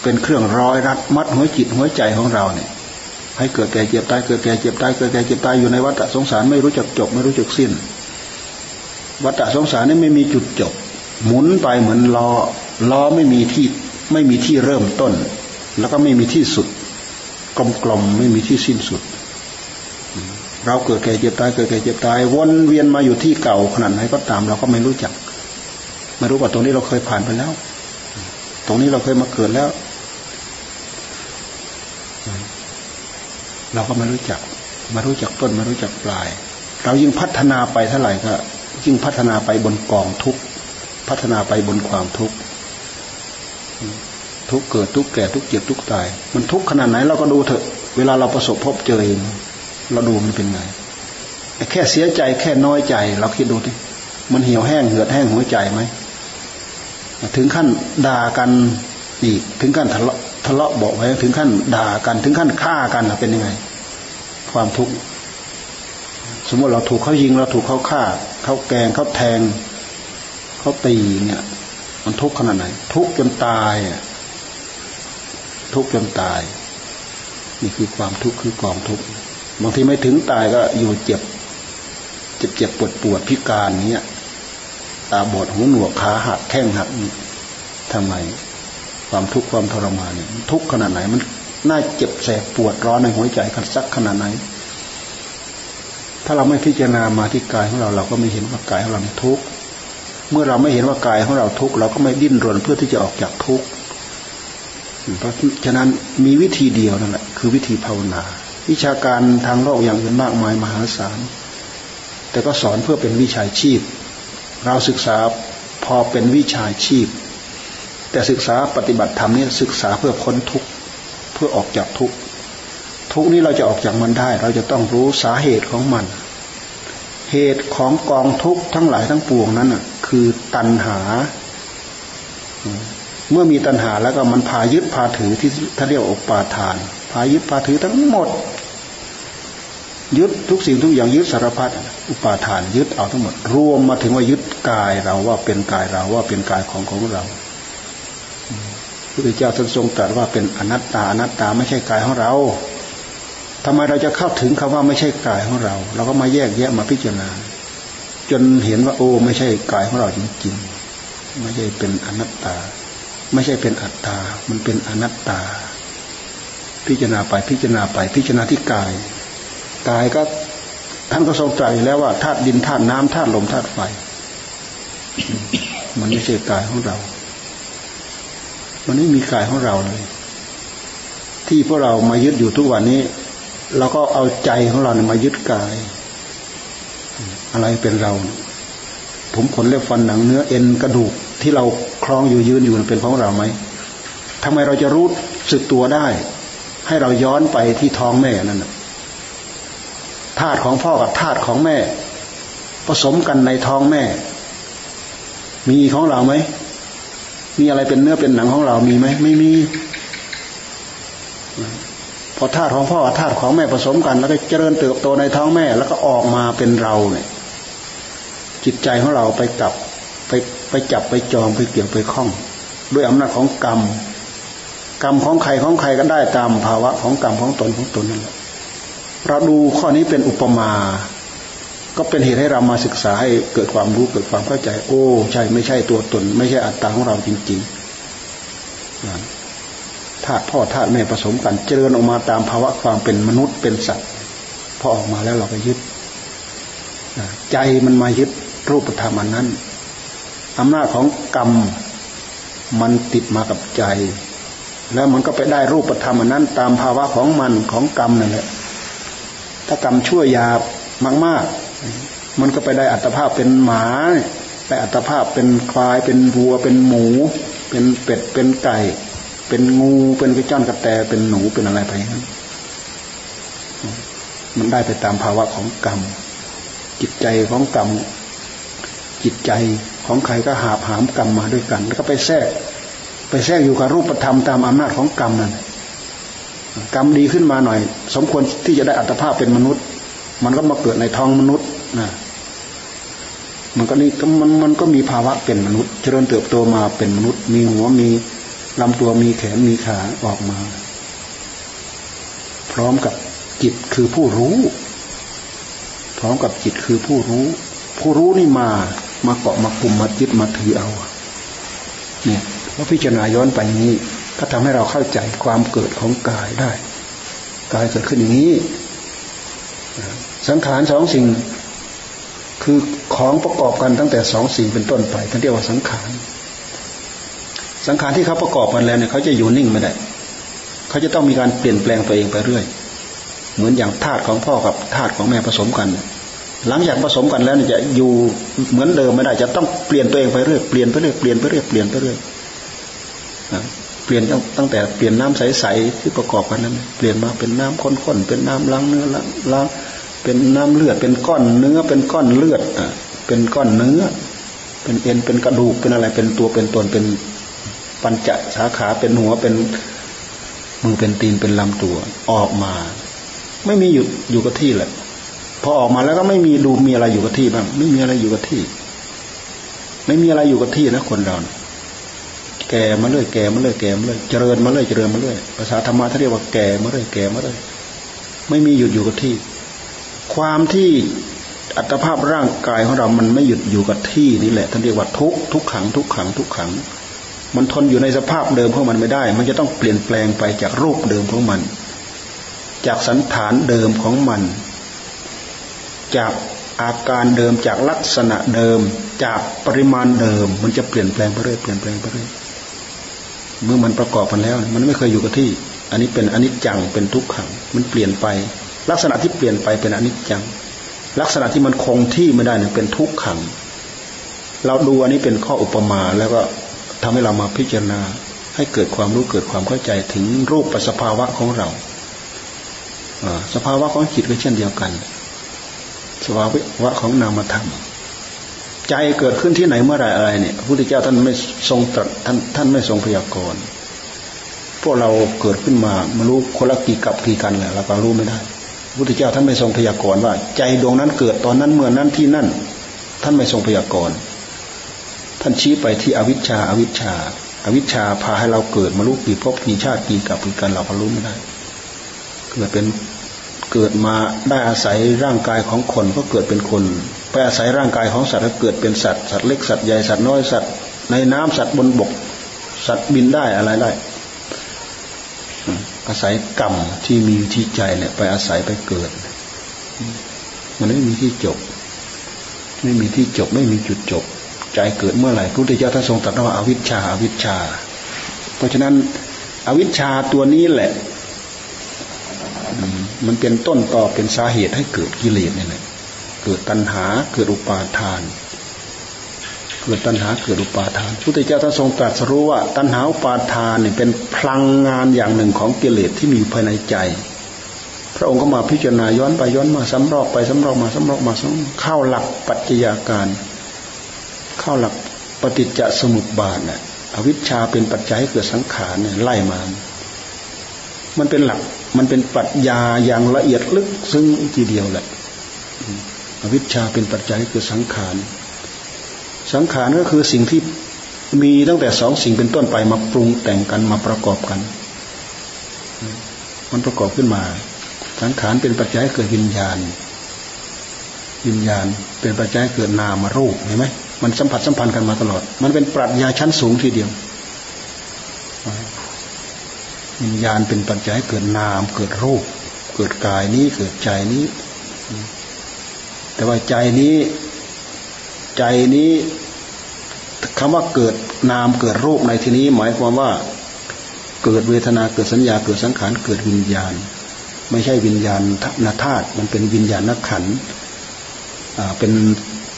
เป็นเครื่องร้อยรัดมัดหัวจิตหัวใจของเราเนี่ย ให้เกิดแก่เจ็บตายเกิดแก่เจ็บตายเกิดแก่เจ็บตายอยู่ในวัฏสงสารไม่รู้จักจบ ไม่รู้จักสิ้น วัฏสงสารนี่ไม่มีจุดจบ หมุนไปเหมือนล้อล้อไม่มีที่ไม่มีที่เริ่มต้น แล้วก็ไม่มีที่สุดกลมๆไม่มีที่สิ้นสุด เราเกิดแก่เจ็บตายเกิดแก่เจ็บตาย วนเวียนมาอยู่ที่เก่าขนาดไหนก็ตาม เราก็ไม่รู้จัก ไม่รู้ว่าตรงนี้เราเคยผ่านไปแล้ว ตรงนี้เราเคยมาเกิดแล้ว เราก็ไม่รู้จักไม่รู้จักต้นไม่รู้จักปลาย เรายิ่งพัฒนาไปเท่าไหร่ก็ยิ่งพัฒนาไปบนกองทุกพัฒนาไปบนความทุกข์ทุกเกิดทุกแก่ทุกเจ็บทุกตาย มันทุกขนาดไหนเราก็ดูเถอะ เวลาเราประสบพบเจอเองเราดูมันเป็นไงแค่เสียใจแค่น้อยใจ เราคิดดูดิมันเหี่ยวแห้งเหือดแห้งหัวใจไหม ถึงขั้นด่ากันอีกถึงขั้นทะเลาะทะเลาะบอกไว้ถึงขั้นด่ากัน ถึงขั้นฆ่ากันเป็นยังไง ความทุกข์สมมติเราถูกเขายิงเราถูกเขาฆ่าเขาแกงเขาแทงเขาตีเนี่ย มันทุกข์ขนาดไหน ทุกข์จนตายทุกข์จนตาย นี่คือความทุกข์คือกองทุกข์บางทีไม่ถึงตายก็อยู่เจ็บ เจ็บเจ็บปวดปวดพิการเนี้ย ตาบอดหูหนวกขาหักแข้งหักทำไม ความทุกข์ความทรมานทุกข์ขนาดไหนมันน่าเจ็บแสบปวดร้อนในหัวใจกันสักขนาดไหน ถ้าเราไม่พิจารณามาที่กายของเรา เราก็ไม่เห็นว่ากายของเราทุกข์เมื่อเราไม่เห็นว่ากายของเราทุกข์เราก็ไม่ดิ้นรนเพื่อที่จะออกจากทุกข์เพราะฉะนั้นมีวิธีเดียวนั่นแหละคือวิธีภาวนา วิชาการทางโลกอย่างอื่นมากมายมหาศาลแต่ก็สอนเพื่อเป็นวิชาชีพ เราศึกษาพอเป็นวิชาชีพ แต่ศึกษาปฏิบัติธรรมนี่ศึกษาเพื่อพ้นทุกข์เพื่อออกจากทุกข์ทุกนี้เราจะออกจากมันได้ เราจะต้องรู้สาเหตุของมัน เหตุของกองทุกข์ทั้งหลายทั้งปวงนั้นคือตัณหา เมื่อมีตัณหาแล้วก็มันพายึดพาถือที่ท่านเรียกอุปาทาน พายึดพาถือทั้งหมด ยึดทุกสิ่งทุกอย่างยึดสารพัดอุปาทานยึดเอาทั้งหมด รวมมาถึงว่ายึดกายเราว่าเป็นกายเราว่าเป็นกายของของเราพระพุทธเจ้าท่านทรงตรัสว่าเป็นอนัตตาอนัตตาไม่ใช่กายของเราทำไมเราจะเข้าถึงคำว่าไม่ใช่กายของเรา เราก็มาแยกแยะมาพิจารณา จนเห็นว่า โอ้ ไม่ใช่กายของเราจริงๆไม่ใช่เป็นอนัตตา ไม่ใช่เป็นอัตตา มันเป็นอนัตตา พิจารณาไปพิจารณาไปพิจารณาที่กาย กายก็ท่านก็ทรงตรัสแล้วว่าธาตุดินธาตุน้ำธาตุลมธาตุไฟมันไม่ใช่กายของเรา มันไม่มีกายของเราเลย ที่พวกเรามายึดอยู่ทุกวันนี้เราก็เอาใจของเราเนี่ยมายึดกาย อะไรเป็นเรา ผมขนเล็บฟันหนังเนื้อเอ็นกระดูกที่เราคล้องอยู่ยืนอยู่เป็นของเราไหมทำไมเราจะรู้สึกตัวได้ ให้เราย้อนไปที่ท้องแม่นั่น ธาตุของพ่อกับธาตุของแม่ ผสมกันในท้องแม่ มีของเราไหม มีอะไรเป็นเนื้อเป็นหนังของเรามีไหมไม่มี พอธาตุของพ่อกับธาตุของแม่ผสมกัน แล้วก็เจริญเติบโตในท้องแม่ แล้วก็ออกมาเป็นเราเนี่ย จิตใจของเราไปจับไปไปจับไปจองไปเกี่ยวไปคล้อง ด้วยอำนาจของกรรม กรรมของใครของใครก็ได้ตามภาวะของกรรมของตนของตนนั่นแหละ เราดูข้อนี้เป็นอุปมา ก็เป็นเหตุให้เรามาศึกษาให้เกิดความรู้เกิดความเข้าใจ โอ้ ใช่ไม่ใช่ตัวตน ไม่ใช่อัตตาของเราจริงๆธาตุพ่อธาตุแม่ผสมกันเจริญออกมาตามภาวะความเป็นมนุษย์เป็นสัตว์พอออกมาแล้วเราก็ยึดใจมันมายึดรูปธรรมอันนั้นอำนาจของกรรมมันติดมากับใจ แล้วมันก็ไปได้รูปธรรมอันนั้น ตามภาวะของมันของกรรมนั่นแหละ ถ้ากรรมชั่วยาบมาก ๆ มันก็ไปได้อัตภาพเป็นหมาได้อัตภาพเป็นควายเป็นวัว เป็นหมู เป็นเป็ดเป็นไก่ เป็นงูเป็นกระจ้อนกระแตเป็นหนูเป็นอะไรไปนั้นมันได้ไปตามภาวะของกรรม จิตใจของกรรม จิตใจของใครก็หาผามกรรมมาด้วยกัน แล้วก็ไปแทรก ไปแทรกอยู่กับรูปธรรมตามอำนาจของกรรมนั่น กรรมดีขึ้นมาหน่อย สมควรที่จะได้อัตภาพเป็นมนุษย์ มันก็มาเกิดในท้องมนุษย์นะมันก็นี่มันมันก็มีภาวะเป็นมนุษย์ เจริญเติบโตมาเป็นมนุษย์ มีหัวมีลำตัวมีแขนมีขาออกมา พร้อมกับจิตคือผู้รู้ พร้อมกับจิตคือผู้รู้ ผู้รู้นี่มา มาเกาะมาคุมมาจิตมาถือเอา เนี่ยพอพิจารณาย้อนไปนี้ ก็ทำให้เราเข้าใจความเกิดของกายได้กายเกิดขึ้นอย่างนี้ สังขารสองสิ่ง คือของประกอบกันตั้งแต่สองสิ่งเป็นต้นไปท่านเรียกว่าสังขารสังขารที่เขาประกอบกันแล้วเนี่ยเขาจะอยู่นิ่งไม่ได้เขาจะต้องมีการเปลี่ยนแปลงตัวเองไปเรื่อย เหมือนอย่างธาตุของพ่อกับธาตุของแม่ผสมกัน หลังจากผสมกันแล้วเนี่ยจะอยู่เหมือนเดิมไม่ได้ จะต้องเปลี่ยนตัวเองไปเรื่อยเปลี่ยนไปเรื่อยเปลี่ยนไปเรื่อยเปลี่ยนไปเรื่อย ลี่ยนตั้งแต่เปลี่ยนน้ำใสๆที่ประกอบกันนั้น เปลี่ยนมาเป็นน้ำข้นๆเป็นน้ำล้างเนื้อล้างเป็นน้ำเลือด เป็นก้อนเนื้อ เป็นก้อนเลือดอะเป็นก้อนเนื้อ เป็นเอ็นเป็นกระดูกเป็นอะไร เป็นตัวเป็นตนเป็นปัญจสาขาเป็นหัวเป็นมือเป็นตีนเป็นลำตัว ออกมา ไม่มีหยุดอยู่กับที่แหละพอออกมาแล้วก็ไม่มีดูมีอะไรอยู่กับที่บ้างไม่มีอะไรอยู่กับที่ ไม่มีอะไรอยู่กับที่นะคนเรา แก่มาเรื่อยแก่มาเรื่อยแก่มาเรื่อยเจริญมาเรื่อยเจริญมาเรื่อยภาษาธรรมะเขาเรียกว่าแก่มาเรื่อยแก่มาเรื่อยไม่มีหยุดอยู่กับที่ ความที่อัตภาพร่างกายของเรา มันไม่หยุดอยู่กับที่นี่แหละท่านเรียกว่าทุกทุกขัง ทุกขัง ทุกขัง มันทนอยู่ในสภาพเดิมของมันไม่ได้ มันจะต้องเปลี่ยนแปลงไปจากรูปเดิมของมัน จากสันฐานเดิมของมัน จากอาการเดิมจากลักษณะเดิม จากปริมาณเดิม มันจะเปลี่ยนแปลงไปเรื่อยเปลี่ยนแปลงไปเรื่อย เมื่อมันประกอบกันแล้ว มันไม่เคยอยู่กับที่ อันนี้เป็นอนิจจังเป็นทุกขัง มันเปลี่ยนไป ลักษณะที่เปลี่ยนไปเป็นอนิจจัง ลักษณะที่มันคงที่ไม่ได้เนี่ยเป็นทุกขัง เราดูอันนี้เป็นข้ออุปมาแล้วก็ทำให้เรามาพิจารณา ให้เกิดความรู้เกิดความเข้าใจถึงรูปปัสภาวะของเราสภาวะของจิตก็เช่นเดียวกัน สภาวะของนามธรรม ใจเกิดขึ้นที่ไหนเมื่อไรอะไรเนี่ยพระพุทธเจ้าท่านไม่ทรงตรัสท่านท่านไม่ทรงพยากรณ์พวกเราเกิดขึ้นมามารู้คนละกี่กับกี่กันแหละเราก็รู้ไม่ได้พระพุทธเจ้าท่านไม่ทรงพยากรณ์ว่า ใจดวงนั้นเกิดตอนนั้นเมื่อนั้นที่นั่น ท่านไม่ทรงพยากรณ์ท่านชี้ไปที่อวิชชาอวิชชาอวิชชาพาให้เราเกิดมารู้กี่ภพกี่ชาติกี่กับกี่กันเราก็รู้ไม่ได้เกิดเป็นเกิดมาได้อาศัยร่างกายของคนก็เกิดเป็นคน ไปอาศัยร่างกายของสัตว์เกิดเป็นสัตว์สัตว์เล็กสัตว์ใหญ่สัตว์น้อยสัตว์ในน้ำสัตว์บนบก สัตว์บินได้อะไรได้ อาศัยกรรมที่มีที่ใจเนี่ยไปอาศัยไปเกิด มันไม่มีที่จบ ไม่มีที่จบไม่มีจุดจบ ใจเกิดเมื่อไหร่พระพุทธเจ้าท่านทรงตรัสว่าอาวิชชาอาวิชชา เพราะฉะนั้น อวิชชาตัวนี้แหละมันเป็นต้นต่อเป็นสาเหตุให้เกิดกิเลสนี่แหละ เกิดตัณหาเกิดอุปาทาน เกิดตัณหาเกิดอุปาทานพุทธเจ้าท่านทรงตรัสรู้ว่า ตัณหาอุปาทานเนี่ยเป็นพลังงานอย่างหนึ่งของกิเลสที่มีอยู่ภายในใจ พระองค์ก็มาพิจารณาย้อนไปย้อนมาซ้ำรอกไปซ้ำรอกมาซ้ำรอกมาซ้ำเข้าหลักปัจจัยาการ เข้าหลักปฏิจจสมุปบาทเนี่ยอวิชชาเป็นปัจจัยให้เกิดสังขารเนี่ยไล่มา มันเป็นหลัก มันเป็นปรัชญาอย่างละเอียดลึก ซึ้งทีเดียวแหละ อวิชชาเป็นปัจจัยคือสังขาร สังขารก็คือสิ่งที่มีตั้งแต่สองสิ่งเป็นต้นไปมาปรุงแต่งกันมาประกอบกัน มันประกอบขึ้นมา สังขารเป็นปัจจัยเกิดวิญญาณ วิญญาณเป็นปัจจัยเกิดนามารูปเห็นไหมมันสัมผัสสัมพันธ์กันมาตลอด มันเป็นปรัชญาชั้นสูงทีเดียววิญญาณเป็นปัจจัยเกิดนาม เกิดรูป เกิดกายนี้เกิดใจนี้ แต่ว่าใจนี้ ใจนี้คำว่าเกิดนามเกิดรูปในที่นี้ หมายความว่า เกิดเวทนาเกิดสัญญาเกิดสังขารเกิดวิญญาณ ไม่ใช่วิญญาณนาธาตุมันเป็นวิญญาณนักขันเป็น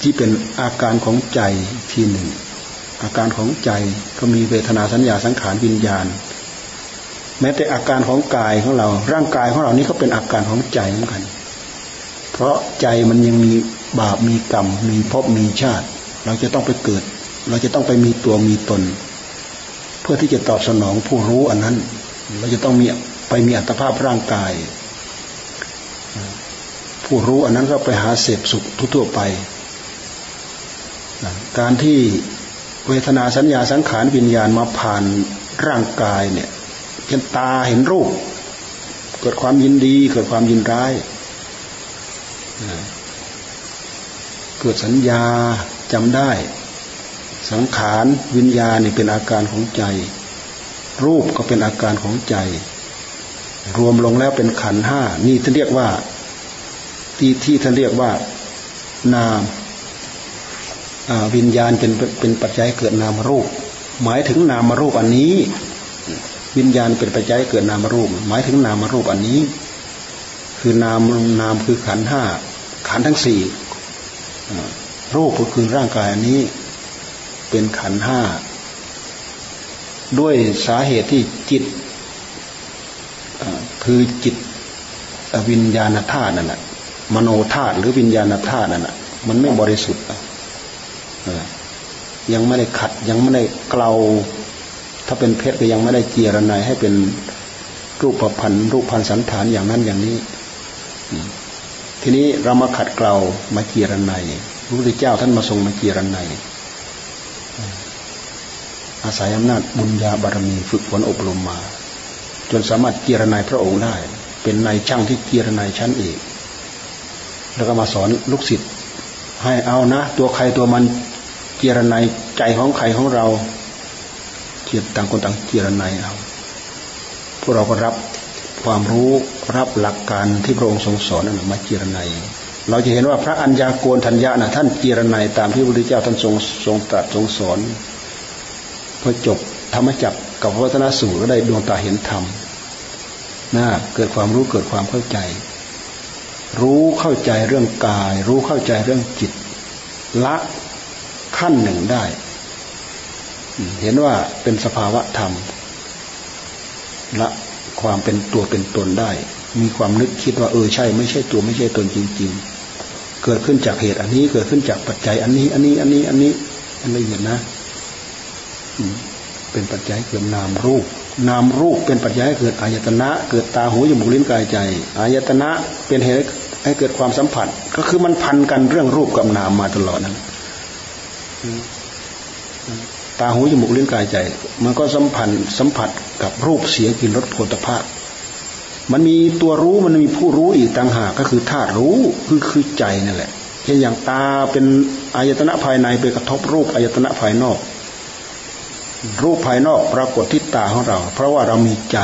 ที่เป็นอาการของใจที่หนึ่ง อาการของใจก็มีเวทนาสัญญาสังขารวิญญาณ แม้แต่อาการของกายของเรา ร่างกายของเรานี่ก็เป็นอาการของใจเหมือนกัน เพราะใจมันยังมีบาปมีกรรม มีภพมีชาติ เราจะต้องไปเกิด เราจะต้องไปมีตัวมีตน เพื่อที่จะตอบสนองผู้รู้อันนั้น เราจะต้องมีไปมีอัตภาพร่างกาย ผู้รู้อันนั้นก็ไปหาเสพสุขทั่วไป การที่เวทนาสัญญาสังขารวิญญาณมาผ่านร่างกายเนี่ยเช่นตาเห็นรูป เกิดความยินดีเกิดความยินร้าย เกิดสัญญาจำได้ สังขารวิญญาณนี่เป็นอาการของใจ รูปก็เป็นอาการของใจ รวมลงแล้วเป็นขันห้านี่ท่านเรียกว่า ที่ที่ท่านเรียกว่า นามวิญญาณเป็นเป็นปัจจัยเกิดนามรูป หมายถึงนามรูปอันนี้ วิญญาณเป็นปัจจัยเกิดนามรูป หมายถึงนามรูปอันนี้ คือนามนามคือขันห้าขันทั้งสี่รูปก็คือร่างกายอันนี้ เป็นขันห้าด้วยสาเหตุที่จิตคือจิตวิญญาณธาตุนั่นแหละมโนธาตุหรือวิญญาณธาตุนั่นแหละมันไม่บริสุทธิ์ยังไม่ได้ขัดยังไม่ได้เกลาถ้าเป็นเพชรก็ยังไม่ได้เจียรนายให้เป็นรูปพันธ์รูปพันธ์สันฐานอย่างนั้นอย่างนี้ ทีนี้เรามาขัดเกลามาเจียรนายพระพุทธเจ้าท่านมาทรงมาเจียรนายอาศัยอำนาจบุญญาบารมีฝึกฝนอบรมมา จนสามารถเจียรนายพระองค์ได้ เป็นนายช่างที่เจียรนายชั้นเอกแล้วก็มาสอนลูกศิษย์ให้เอานะ ตัวใครตัวมันเจรนายใจของใครของเราเกียรต่างคนต่างเจรนายเอาพวกเราก็รับ ความรู้รับหลักการที่พระองค์ทรงสอนนั่นมาเจรนายเราจะเห็นว่าพระัญญาโกนทัญญานะท่านเจรนายตามที่พระพุทธเจ้าท่านทรงทรงตรัสทรงสอนพอจบธรรมจักกับวัฒนสูตรก็ได้ดวงตาเห็นธรรมน่าเกิดความรู้เกิดความเข้าใจ รู้เข้าใจเรื่องกาย รู้เข้าใจเรื่องจิต ละขั้นหนึ่งได้ เห็นว่าเป็นสภาวะธรรม ละ ความเป็นตัวเป็นตนได้ มีความนึกคิดว่าเออใช่ ไม่ใช่ตัวไม่ใช่ตนจริง ๆ เกิดขึ้นจากเหตุอันนี้เกิดขึ้นจากปัจจัย อันนี้ อันนี้อันนี้อันนี้อันละเอียดนะเป็นปัจจัยเกิดนามรูป นามรูปเป็นปัจจัยเกิดอายตนะ เกิดตาหูจมูกลิ้นกายใจอายตนะเป็นเหตุให้เกิดความสัมผัส ก็คือมันพันกันเรื่องรูปกับนามมาตลอดนั้นาหูจมูกลิ้นกายใจ มันก็สัมพันธ์สัมผัสกับรูปเสียงกลิ่นรสโผฏฐะมันมีตัวรู้มันมีผู้รู้อีกต่างหากก็คือธาตุรู้คือคือใจนั่นแหละเช่นอย่างตาเป็นอายตนะภายในไปกระทบรูปอายตนะภายนอก รูปภายนอกปรากฏที่ตาของเรา เพราะว่าเรามีใจ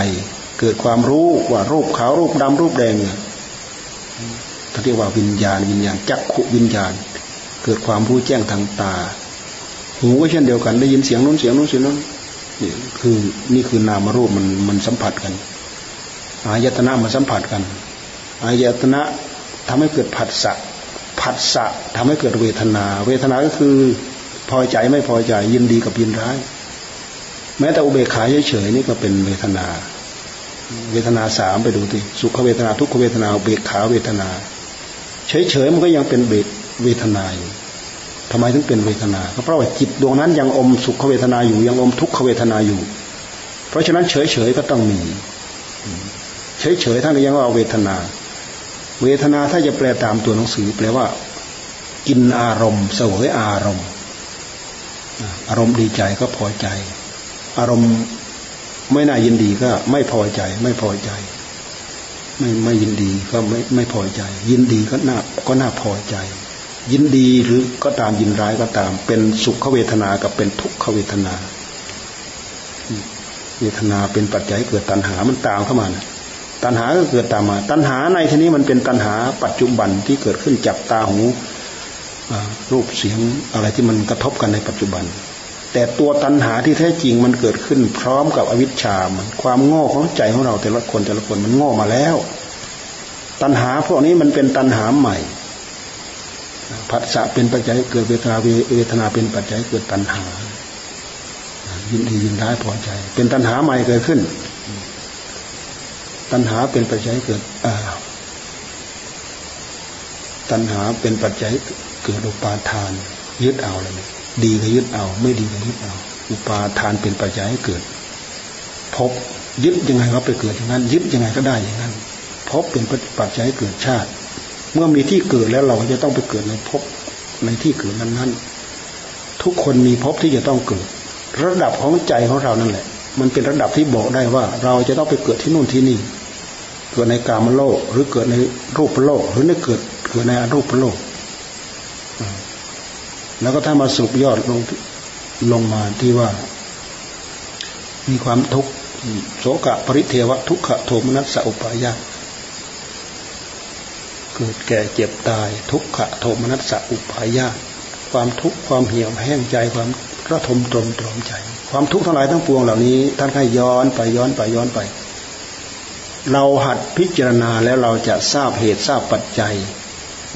เกิดความรู้ว่ารูปขาวรูปดำรูปแดงเนี่ยเขาเรียกว่าวิญญาณวิญญาณจักขุวิญญาณ เกิดความรู้แจ้งทางตา หูก็เช่นเดียวกัน ได้ยินเสียงนู้นเสียงนู้นเสียงนู้นนี่คือนี่คือนามรูปมันมันสัมผัสกันอายตนะมาสัมผัสกันอายตนะทำให้เกิดผัสสะผัสสะทำให้เกิดเวทนา เวทนาก็คือพอใจไม่พอใจยินดีกับยินร้าย แม้แต่อุเบกขาเฉยๆนี่ก็เป็นเวทนา เวทนาสามไปดูทีสุขเวทนาทุกขเวทนาเบกขาเวทนา เฉยๆมันก็ยังเป็นเบเวทนาอยู่ ทำไมถึงเป็นเวทนาเพราะว่าจิตดวงนั้นยังอมสุขเวทนาอยู่ยังอมทุกขเวทนาอยู่ เพราะฉะนั้นเฉยๆก็ต้องมีเฉยๆท่านยังว่าเวทนา เวทนาถ้าจะแปลตามตัวหนังสือ แปลว่า กินอารมณ์ เสวยอารมณ์ อารมณ์ดีใจก็พอใจ อารมณ์ไม่น่ายินดีก็ไม่พอใจ ไม่พอใจ ไม่ไม่ยินดีก็ไม่ไม่พอใจ ยินดีก็น่าก็น่าพอใจ ยินดีหรือก็ตามยินร้ายก็ตาม เป็นสุขเวทนากับเป็นทุกขเวทนา เวทนาเป็นปัจจัยเกิดตัณหามันตามเข้ามานะตัณหาก็เกิดตามมา ตัณหาในที่นี้มันเป็นตัณหาปัจจุบันที่เกิดขึ้นจากตาหูรูปเสียงอะไรที่มันกระทบกันในปัจจุบัน แต่ตัวตัณหาที่แท้จริงมันเกิดขึ้น พร้อมกับอวิชชามันความโง่ของใจของเราแต่ละคนแต่ละคนมันโง่มาแล้ว ตัณหาพวกนี้มันเป็นตัณหาใหม่ ผัสสะเป็นปัจจัยเกิดเวทนาเวทนาเป็นปัจจัยเกิดตัณหา ยินดียินร้ายพอใจ เป็นตัณหาใหม่เกิดขึ้น ตัณหาเป็นปัจจัยเกิดตัณหาเป็นปัจจัยเกิดอุปาทาน ยึดเอาเลยดีก็ยึดเอา ไม่ดีก็ยึดเอา อุปาทานเป็นปัจจัยให้เกิดพบยึดยังไงก็ไปเกิดอย่างนั้น ยึดยังไงก็ได้อย่างนั้นพบเป็นปัจจัยเกิดชาติ เมื่อมีที่เกิดแล้วเราจะต้องไปเกิดในพบในที่เกิดนั้นๆ ทุกคนมีพบที่จะต้องเกิด ระดับของใจของเรานั่นแหละ มันเป็นระดับที่บอกได้ว่า เราจะต้องไปเกิดที่นู่นที่นี่ เกิดในกามโลก หรือเกิดในรูปโลก หรือในเกิดเกิดในอรูปโลก แล้วก็ถ้ามาสุบยอดลงลงมาที่ว่า มีความทุกข์โสกะปริเทวะทุกขโทมนัสสอุปายา เกิดแก่เจ็บตาย ทุกขะโทมนัสสะอุปายาความทุกข์ความเหี่ยวแห้งใจความระทมตรมตรมใจ ความทุกข์ทั้งหลายทั้งปวงเหล่านี้ ท่านให้ย้อนไปย้อนไปย้อนไป เราหัดพิจารณาแล้วเราจะทราบเหตุทราบปัจจัย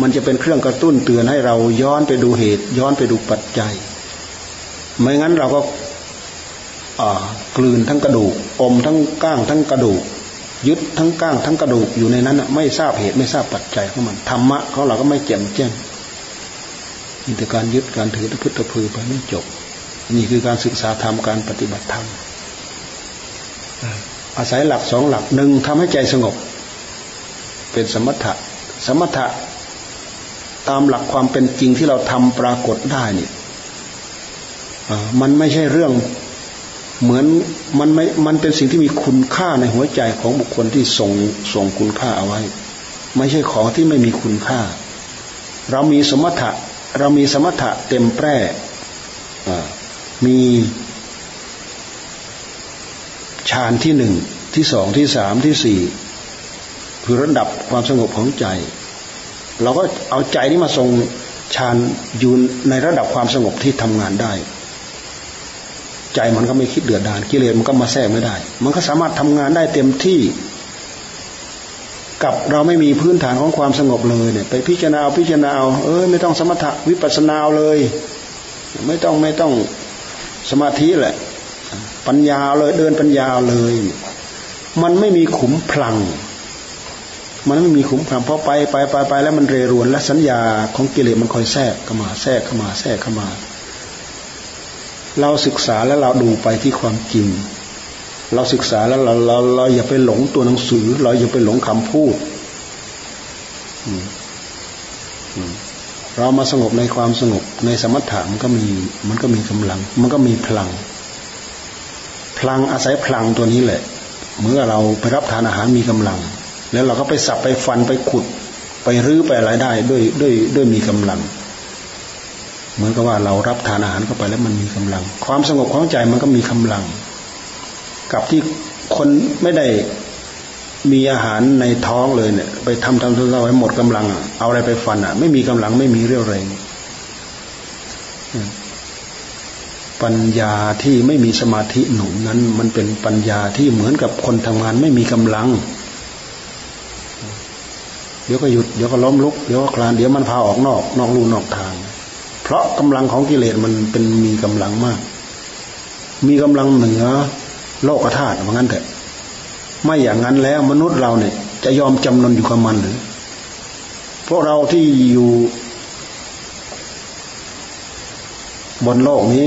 มันจะเป็นเครื่องกระตุ้นเตือนให้เราย้อนไปดูเหตุ ย้อนไปดูปัจจัย ไม่งั้นเราก็กลืนทั้งกระดูก อมทั้งก้างทั้งกระดูก ยึดทั้งก้างทั้งกระดูกอยู่ในนั้นไม่ทราบเหตุไม่ทราบปัจจัยของมันธรรมะของเราก็ไม่แจ่มแจ้งมีแต่การยึดการถือตะพุทธพือไปไม่จบ นี่คือการศึกษาธรรมการปฏิบัติธรรมอาศัยหลักสองหลักหนึ่งทำให้ใจสงบ เป็นสมถะ สมถะ ตามหลักความเป็นจริงที่เราทำปรากฏได้เนี่ยมันไม่ใช่เรื่อง เหมือนมันไม่มันเป็นสิ่งที่มีคุณค่าในหัวใจของบุคคลที่ส่งส่งคุณค่าเอาไว้ ไม่ใช่ของที่ไม่มีคุณค่า เรามีสมถะ เรามีสมถะเต็มแปร่มีฌานที่หนึ่งที่สองที่สามที่สี่คือระดับความสงบของใจ เราก็เอาใจนี้มาทรงฌานอยู่ในระดับความสงบที่ทำงานได้ ใจมันก็ไม่คิดเดือดดานกิเลสมันก็มาแทรกไม่ได้ มันก็สามารถทำงานได้เต็มที่ กับเราไม่มีพื้นฐานของความสงบเลยเนี่ย ไปพิจารณาพิจารณาเออไม่ต้องสมถะวิปัสสนาเลย ไม่ต้องไม่ต้องสมาธิแหละ ปัญญาเลยเดินปัญญาเลย มันไม่มีขุมพลัง มันไม่มีขุมพลังเพราะไปไปไปไปแล้วมันเรรวนและสัญญาของกิเลสมันคอยแทรกเข้ามาแทรกเข้ามาแทรกเข้ามา เราศึกษาแล้วเราดูไปที่ความจริง เราศึกษาแล้วเราเราเราอย่าไปหลงตัวหนังสือ เราอย่าไปหลงคำพูดเรามาสงบในความสงบในสมถะมันก็มี มันก็มีกำลัง มันก็มีพลัง พลังอาศัยพลังตัวนี้แหละ เมื่อเราไปรับทานอาหารมีกำลัง แล้วเราก็ไปสับไปฟันไปขุด ไปรื้อไปอะไรได้ด้วยด้วยด้วยมีกำลัง เหมือนกับว่าเรารับทานอาหารเข้าไปแล้วมันมีกำลัง ความสงบของใจมันก็มีกำลัง กับที่คนไม่ได้มีอาหารในท้องเลยเนี่ย ไปทำทำทำไว้หมดกำลังเอาอะไรไปฟันอะ ไม่มีกำลังไม่มีเรี่ยวแรงปัญญาที่ไม่มีสมาธิหนุนนั้น มันเป็นปัญญาที่เหมือนกับคนทำงานไม่มีกำลัง เดี๋ยวก็หยุดเดี๋ยวก็ล้มลุกเดี๋ยวก็คลานเดี๋ยวมันพาออกนอก นอกลู่นอกทาง ราะกำลังของกิเลสมันเป็นมีกำลังมาก มีกำลังเหนือโลกธาตุเหมือนกันเถอะไม่อย่างนั้นแล้วมนุษย์เราเนี่ย จะยอมจำนนอยู่กับมันหรือพวกเราที่อยู่ บนโลกนี้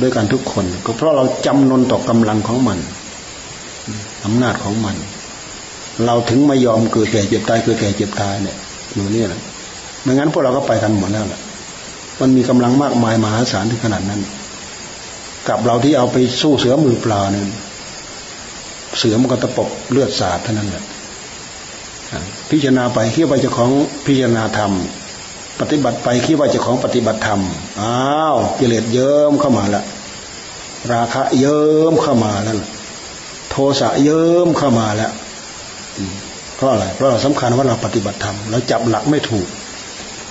ด้วยกันทุกคน ก็เพราะเราจำนนต่อกำลังของมันอำนาจของมัน เราถึงไม่ยอมเกิดแก่เจ็บตายเกิดแก่เจ็บตายเนี่ยอยู่นี่แหละไม่งั้นพวกเราก็ไปกันหมดแล้วแหละ มันมีกำลังมากมายมหาศาลถึงขนาดนั้น กับเราที่เอาไปสู้เสือมือเปล่าเนี่ยเสือมันก็ตะปบเลือดสาดเท่านั้นแหละพิจารณาไปคิดว่าจะของพิจารณาธรรม ปฏิบัติไปคิดว่าจะของปฏิบัติธรรมอ้าวกิเลสเยิ้มเข้ามาละราคะเยิ้มเข้ามาแล้วโทสะเยิ้มเข้ามาแล้วเพราะอะไรเพราะเราสำคัญว่าเราปฏิบัติธรรมเราจับหลักไม่ถูก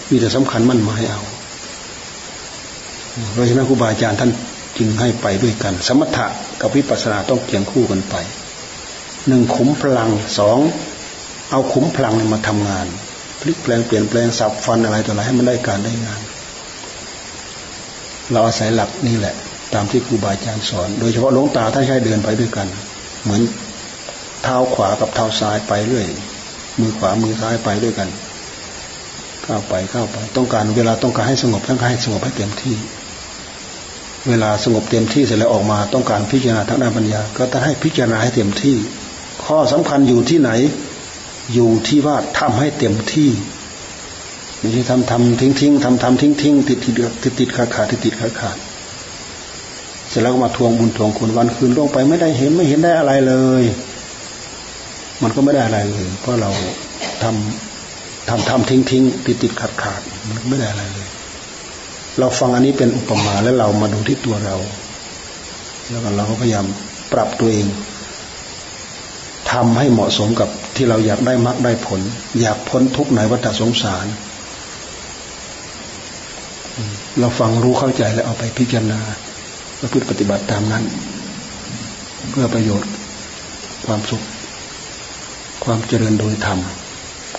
มีแต่สำคัญมั่นหมายเอา เพราะฉะนั้นครูบาอาจารย์ท่านจึงให้ไปด้วยกัน สมถะกับวิปัสสนาต้องเกี่ยงคู่กันไปหนึ่งขุมพลังสองเอาขุมพลังมาทำงาน พลิกแปลงเปลี่ยนแปลงสับฟันอะไรต่ออะไรให้มันได้การได้งาน เราอาศัยหลักนี่แหละ ตามที่ครูบาอาจารย์สอน โดยเฉพาะหลวงตาท่านให้เดินไปด้วยกัน เหมือนเท้าขวากับเท้าซ้ายไปเรื่อยมือขวามือซ้ายไปด้วยกันเข้าไปเข้าไป ต้องการเวลาต้องการให้สงบต้องการให้สงบให้เต็มที่ เวลาสงบเต็มที่เสร็จแล้วออกมาต้องการพิจารณาทางด้านปัญญา ก็ต้องให้พิจารณาให้เต็มที่ ข้อสำคัญอยู่ที่ไหน อยู่ที่ว่าทำให้เต็มที่ไม่ใช่ทำทำทิ้งทิ้งทำทำทิ้งทิ้งติดติดติดติดขาดขาดติดติดขาดขาดเสร็จแล้วก็มาทวงบุญทวงคุณวันคืนล่วงไปไม่ได้เห็นไม่เห็นได้อะไรเลย มันก็ไม่ได้อะไรเลยเพราะเราทำทำทำทิ้งทิ้งติดติดขาดขาดมันไม่ได้อะไรเลย เราฟังอันนี้เป็นอุปมาแล้วเรามาดูที่ตัวเรา แล้วก็เราก็พยายามปรับตัวเองทำให้เหมาะสมกับที่เราอยากได้มรรคได้ผล อยากพ้นทุกข์ในวัฏสงสาร เราฟังรู้เข้าใจแล้วเอาไปพิจารณาประพฤติปฏิบัติตามนั้น เพื่อประโยชน์ ความสุข ความเจริญโดยธรรม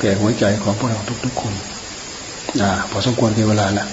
แก่หัวใจของพวกเราทุกๆคน อ่า พอสมควรในเวลาแล้ว